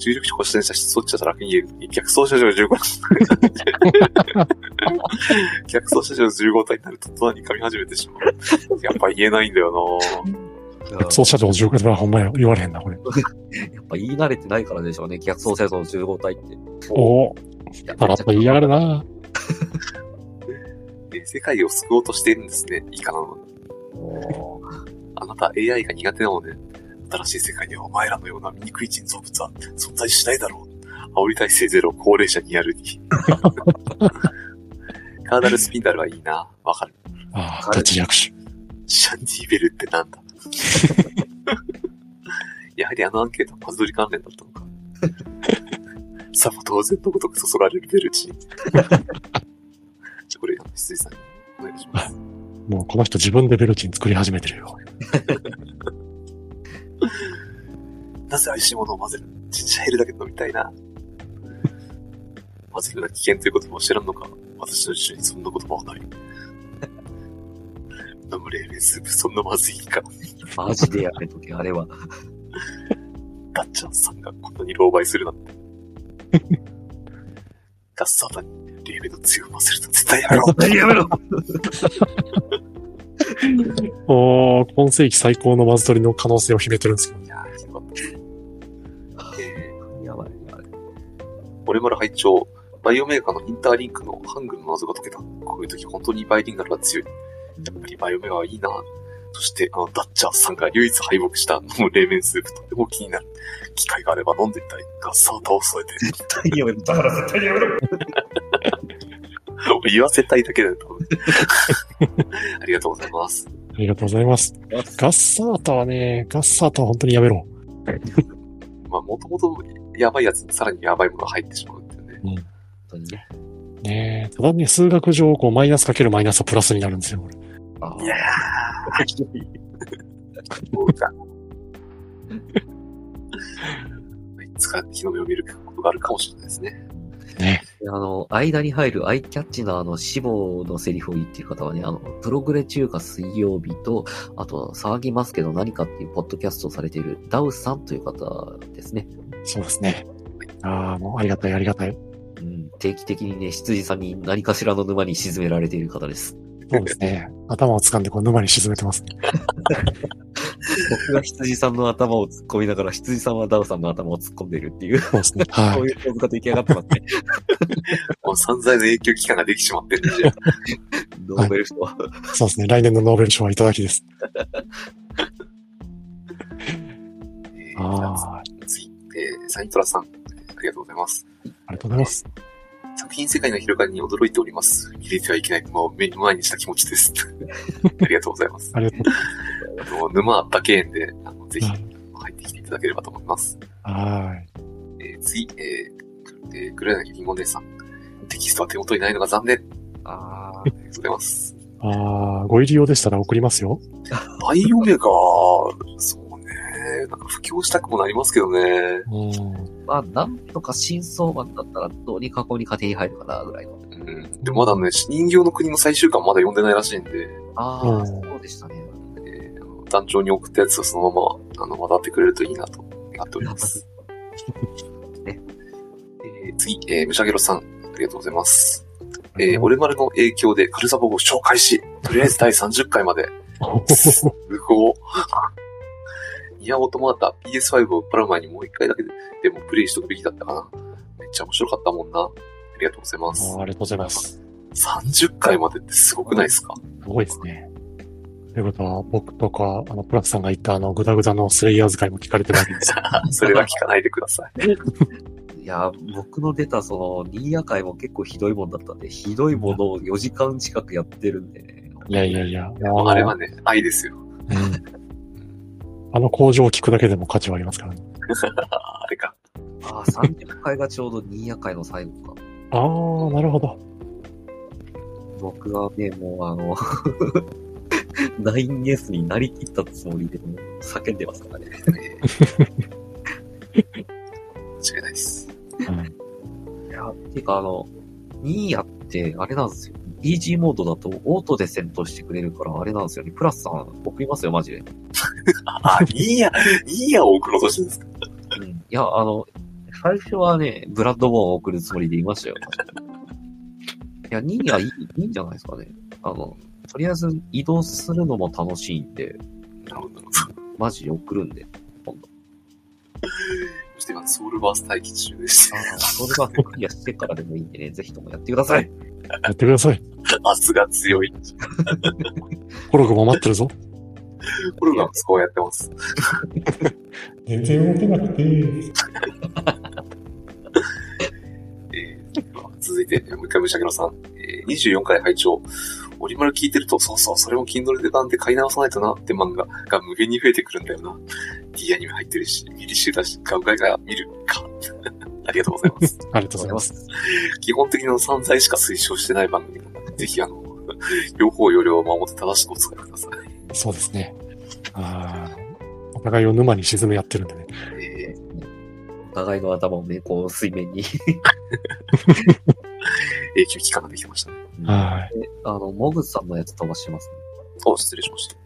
重力放射線射出装置だったら楽に言える。逆走車上15逆走車上15体になると隣に噛み始めてしまう。やっぱ言えないんだよそう車上15はほんまや言われへんな、これ。<laughs> やっぱ言い慣れてないからでしょうね。逆走戦争の15体って。おおいやパラッと言いやがるな。<laughs> 世界を救おうとしているんですね。いいかなのに。あなた AI が苦手なので、新しい世界ではお前らのような醜い人造物は存在しないだろう。煽り体制ゼロ、高齢者にやるに。<laughs> カーダルスピンダルはいいな。わかる。ああ、ガチ略手。シャンディベルってなんだ？<laughs> やはりあのアンケートはパズドリ関連だったのか。さも当然のごとくそそられるベルチー。じゃあこれ、羊さんにお願いします。もうこの人自分でベルチン作り始めてるよ。<laughs> <laughs> なぜ美味しいものを混ぜる？ちっちゃいヘルだけ飲みたいな。<laughs> 混ぜるのは危険ということも知らんのか？私の一緒にそんな言葉はない。飲む冷麺スープそんなまずいか？マジでやめとけ、あれは。ダッチャンさんがこんなに狼狽するなんて。ガッサータに冷麺の強を混ぜると絶対やめろやめろ <laughs> おー、今世紀最高のマズ取りの可能性を秘めてるんですよ。いやー、よかった。えー、やばい、やばい。俺まで拝聴バイオメーカーのインターリンクのハングルの謎が解けた。こういう時本当にバイリンガルが強い。やっぱりバイオメガはいいなそして、あの、ダッチャーさんが唯一敗北した飲む冷麺スープとても気になる。機会があれば飲んでみたい。ガッサータを添えて。絶対やめろ。だから絶対やめろ。俺 <laughs> 言わせたいだけだよ、多分。<laughs> ありがとうございます。ありがとうございます。ガッサータはね、ガッサータは本当にやめろ。<laughs> まあ、もともとやばいやつにさらにやばいものが入ってしまうんだよね。本当にね。ねえ、ただね、数学上、こう、マイナスかけるマイナスはプラスになるんですよ、これ。あいやーひどいそうか。<laughs> いつか日の目を見ることがあるかもしれないですね。ね。あの、間に入るアイキャッチなあの、死亡のセリフを言っている方はね、あの、プログレ中華水曜日と、あと、騒ぎますけど何かっていうポッドキャストをされているダウさんという方ですね。そうですね。ああ、もうありがたい、ありがたい。うん、定期的にね、羊さんに何かしらの沼に沈められている方です。そうですね。頭を掴んで、こう、沼に沈めてますね。僕が羊さんの頭を突っ込みながら、羊さんはダウさんの頭を突っ込んでいるっていう、そうですね。<laughs> はこうい。いう構図が出来上がってますね。もう散々の影響期間ができてしまってるんで、<laughs> ノーベル賞は。そうですね。来年のノーベル賞はいただきです。<laughs> えーああ、次、えーサイントラさん、ありがとうございます。ありがとうございます。作品世界の広がりに驚いております。見れてはいけない沼を目の前にした気持ちです。<laughs> ありがとうございます。ありがとうあの沼あったけえんで、あのぜひはい入ってきていただければと思います。はえー次、えー、えー、黒柳りんご姉さん。テキストは手元にないのが残念。あとうございます。ああ、ご入り用でしたら送りますよ。バイオメガ、そうね。なんか布教したくもなりますけどね。うん。まあ、なんとか真相版だったらどうにかこうにか手に入るかな、ぐらいの。うん。でもまだね、人形の国の最終巻まだ読んでないらしいんで、ああ、うんそうでしたね。えー団長に送ったやつをそのまま、あの、渡ってくれるといいなと願っております。<laughs> ねえー次、えー、ムシャゲロさん、ありがとうございます。えー、俺丸の影響でカルサボを紹介し、とりあえず第30回まで、<laughs> すごい。ニヤオートマータ PS5 をパラ前にもう一回だけででもプレイしとくべきだったかな。めっちゃ面白かったもんな。ありがとうございます。ありがとうございます。30回までってすごくないですか？すごいですね。ということは、僕とか、あの、プラスさんが言ったあの、グダグダのスレイヤー使いも聞かれてるわけですよ。<laughs> それは聞かないでください。<laughs> いや、僕の出たその、ニーヤ会も結構ひどいもんだったんで、ひどいものを4時間近くやってるんでね。いやいやいや。あれはね、愛ですよ。うんあの工場を聞くだけでも価値はありますからね。<laughs> あれか。ああ、30回がちょうどニーヤ会の最後か。ああ、なるほど。僕はね、もうあの、<laughs> 9S になりきったつもりでもう叫んでますからね。間違いないです。うんいや、ていうかあの、ニーヤってあれなんですよ。イージーモードだとオートで戦闘してくれるからあれなんですよね。プラスさん送りますよ、マジで。<laughs> あ、いいや、いいやを送ろうとしてるんですかうん。いや、あの、最初はね、ブラッドボーンを送るつもりでいましたよ。いや、ニーヤいい、いいんじゃないですかね。あの、とりあえず移動するのも楽しいんで、なるほど。マジで送るんで。今度。今、ソウルバース待機中でして、ああ、それはクリアしてからでもいいんでね、ぜひともやってください。やってください。圧が強い。コログも待ってるぞ。これがそうやってます。全然動けなくて、<laughs> えー続いて、もう一回、むしゃげろさん。えー24回拝聴オリマル聞いてると、そうそう、それも Kindle で版で買い直さないとなって漫画が無限に増えてくるんだよな。D アニメ入ってるし、ミリシュだし、ガウガイが見るか。<laughs> ありがとうございます。ありがとうございます。基本的な散財しか推奨してない番組なので、ぜひあの、<laughs> 両方要領を守って正しくお使いください。そうですね。あーお互いを沼に沈め合ってるんでね。えお互いの頭をね、こう水面に。ー、<laughs> 永久期間ができましたね。はい。であの、モグさんのやつ飛ばしますね。あ、失礼しました。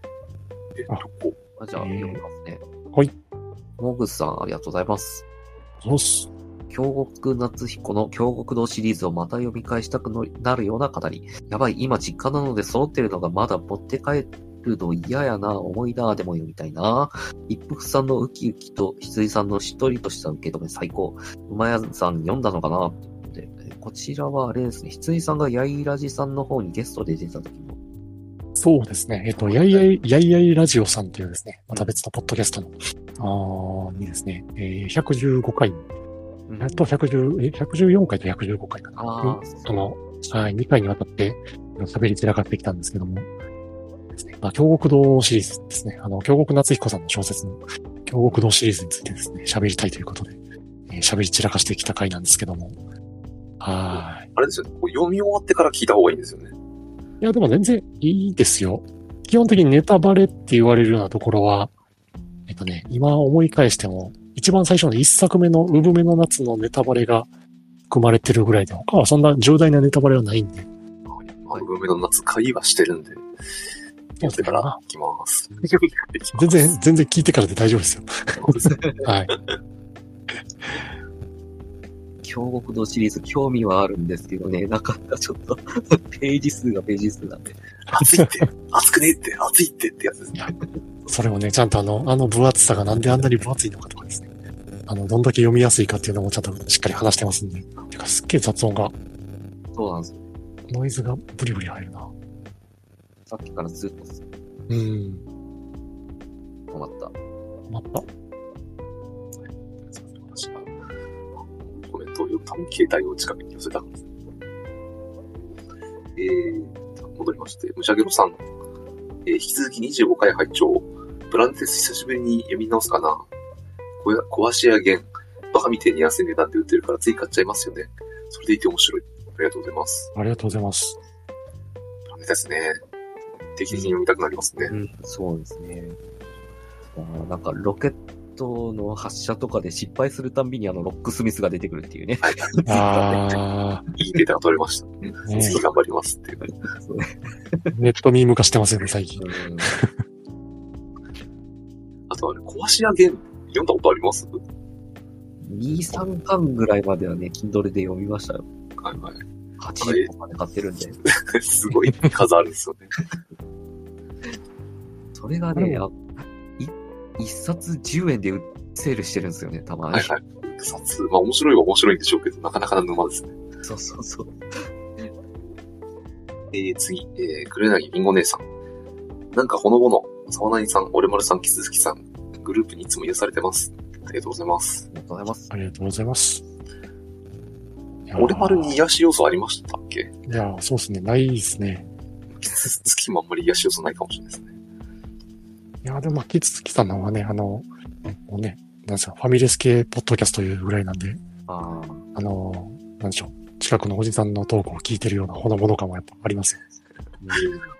えっと、あじゃあ、えー読みますね。はい。モグさん、ありがとうございます。そうっす。京極夏彦の京極堂シリーズをまた読み返したくなるような語り。やばい、今実家なので揃ってるのがまだ持って帰るの嫌やな、重いな、でも読みたいな。一服さんのウキウキと羊さんのしっとりとした受け止め最高。馬屋さん読んだのかな？こちらはあれですね、羊さんがヤイラジさんの方にゲストで出た時の。そうですね。えっと、やいやい、やいやいラジオさんというですね、また別のポッドキャストの、あーにですね、えー、115回、やっと110、え、114回と115回かな。ああ、その、はい、2回にわたって喋り散らかってきたんですけども、ですね、まあ、京極堂シリーズですね。あの、京極夏彦さんの小説の京極堂シリーズについてですね、喋りたいということで、えー喋り散らかしてきた回なんですけども、はあれですよね。こう読み終わってから聞いた方がいいんですよね。い。いや、でも全然いいですよ。基本的にネタバレって言われるようなところは、えっとね、今思い返しても、一番最初の一作目の産めの夏のネタバレが含まれてるぐらいで、他はそんな重大なネタバレはないんで、あの、梅の夏会はしてるんで、やってから行きます。<laughs> 全然、全然聞いてからで大丈夫ですよ。<laughs> はい。京極堂シリーズ興味はあるんですけどね、なかなかちょっと <laughs> ページ数がページ数なんで。暑いって、暑くねえって、暑いってってやつですね。それをね、ちゃんとあの、あの分厚さがなんであんなに分厚いのかとかですね。あの、どんだけ読みやすいかっていうのもちゃんとしっかり話してますんで。てか、すっげえ雑音が、そうなんですよ。ノイズがブリブリ入るな。さっきからずっとうん。止まった。また。コメントを読むために携帯を近くに寄せたんです。えー、戻りまして、むしゃげろさん。えー引き続き25回拝聴ブランテス久しぶりに読み直すかなこや壊しや弦。バカみてえに安い値段で売ってるからつい買っちゃいますよね。それでいて面白い。ありがとうございます。ありがとうございます。ブランたいですね。定期的に読みたくなりますね。うん、そうですね。なんか、ロケットの発射とかで失敗するたんびにあの、ロックスミスが出てくるっていうね。はい。あいいデータが取れました。あ、ね次頑張りますっていう。ネットミーム化してますよね、最近。うんあとあれ、壊し屋ゲーム読んだことあります？2、3巻ぐらいまではね、Kindle で読みましたよ。はいはい。80個まで買ってるんで。<laughs> すごい数あるんですよね。それがね、一冊10円で売セールしてるんですよね、たまに。はいはい。冊、まあ面白いは面白いんでしょうけど、なかなかな沼ですね。そうそうそう。<laughs> えー、次、えー、黒柳りんご姉さん。なんかほのぼの、沢谷さん、俺丸さん、キスズキさん、グループにいつも癒されてます。ありがとうございます。ありがとうございます。ありがとうございます。俺丸に癒し要素ありましたっけ？いやー、そうですね。ないですね。キスズキもあんまり癒し要素ないかもしれないですね。いやー、でも、まあ、キツツキさんのはね、あの、もうね、なんですか、ファミレス系ポッドキャストというぐらいなんで、ああ、あのー、なんでしょう。近くのおじさんのトークを聞いてるようなほのぼの感もやっぱありますよ。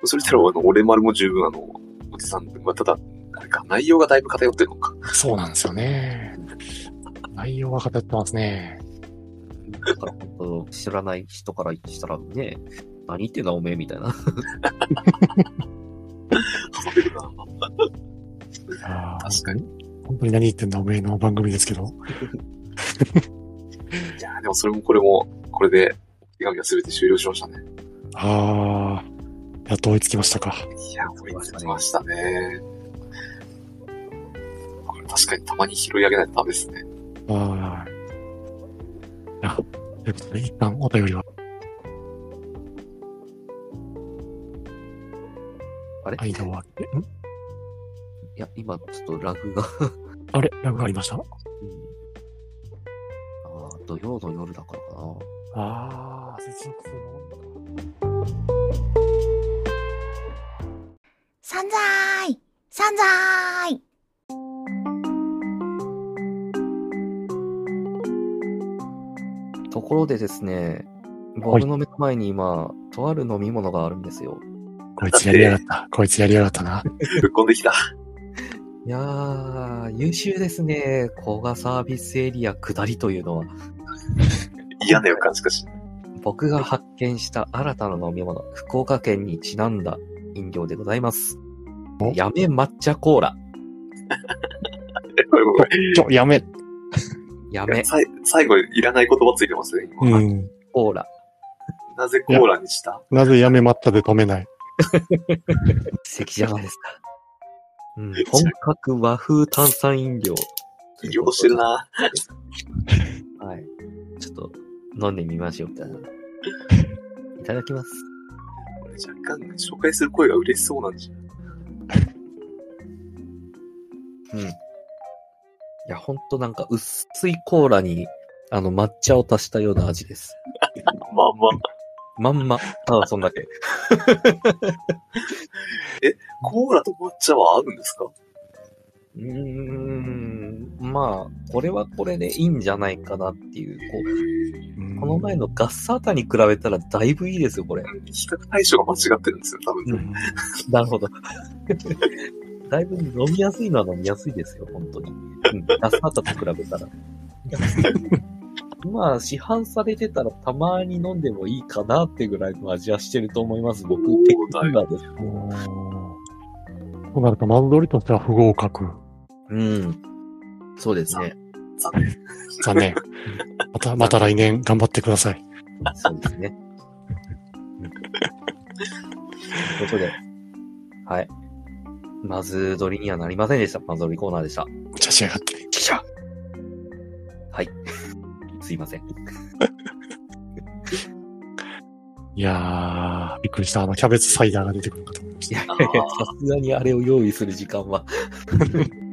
それたら、あの、俺丸も十分あの、おじさん、まあ、ただ、あれか、内容がだいぶ偏ってるのか。そうなんですよね。内容は偏ってますね。だから本当、知らない人からしたらね、何言ってんだおめえみたいな。<laughs> 確かに。本当に何言ってんだおめえの番組ですけど。<laughs> いやーでもそれもこれも、これで、手紙は全て終了しましたね。あー、やっと追いつきましたか。いや、追いつきましたね。これ確かにたまに拾い上げないとダメですね。はーい。いや、ということで、一旦お便りは、あれ？い間を空けて、んや、今ちょっとラグが。<laughs> あれ？ラグがありました？うん。ああ、土曜の夜だからかな。あー、接続する散財！散財！ところでですね、僕の目の前に今、とある飲み物があるんですよ。こいつやりやがった。こいつやりやがったな。ぶっこんできた。いやー、優秀ですね。古賀サービスエリア下りというのは。嫌な予感しかし。僕が発見した新たな飲み物、福岡県にちなんだ飲料でございますお？やめ抹茶コーラ。<laughs> ちょ、やめ。やめさい最後、いらない言葉ついてますね、今。うん。コーラ。なぜコーラにした？なぜやめまったで止めない？関じゃないですか。うん、本格和風炭酸飲料。起業してるな。はい。ちょっと飲んでみましょう。いただきます。若干、紹介する声が嬉しそうなんじゃ。うん。いや、ほんとなんか薄いコーラに、あの、抹茶を足したような味です。<laughs> まあまあ、まんま。ただそんだけ。<laughs> コーラと抹茶は合うんですか？うーん。まあ、これはこれでいいんじゃないかなっていう、こう、この前のガッサータに比べたらだいぶいいですよ、これ。比較対象が間違ってるんですよ、多分。うん。なるほど。<laughs> だいぶ飲みやすいのは飲みやすいですよ、本当に。うん、ガッサータと比べたら。まあ、市販されてたらたまに飲んでもいいかなってぐらいの味はしてると思います。僕的にはです。おーそうなると、マウンドリとしては不合格。うん。そうですね。残念。残念。また、また来年頑張ってください。そうですね。うんということで、はい。まず取りにはなりませんでした。まず取りコーナーでした。無茶しやがって。はい。すいません。<laughs> いやー、びっくりした。あの、キャベツサイダーが出てくるのかと思いました。いや、さすがにあれを用意する時間は <laughs>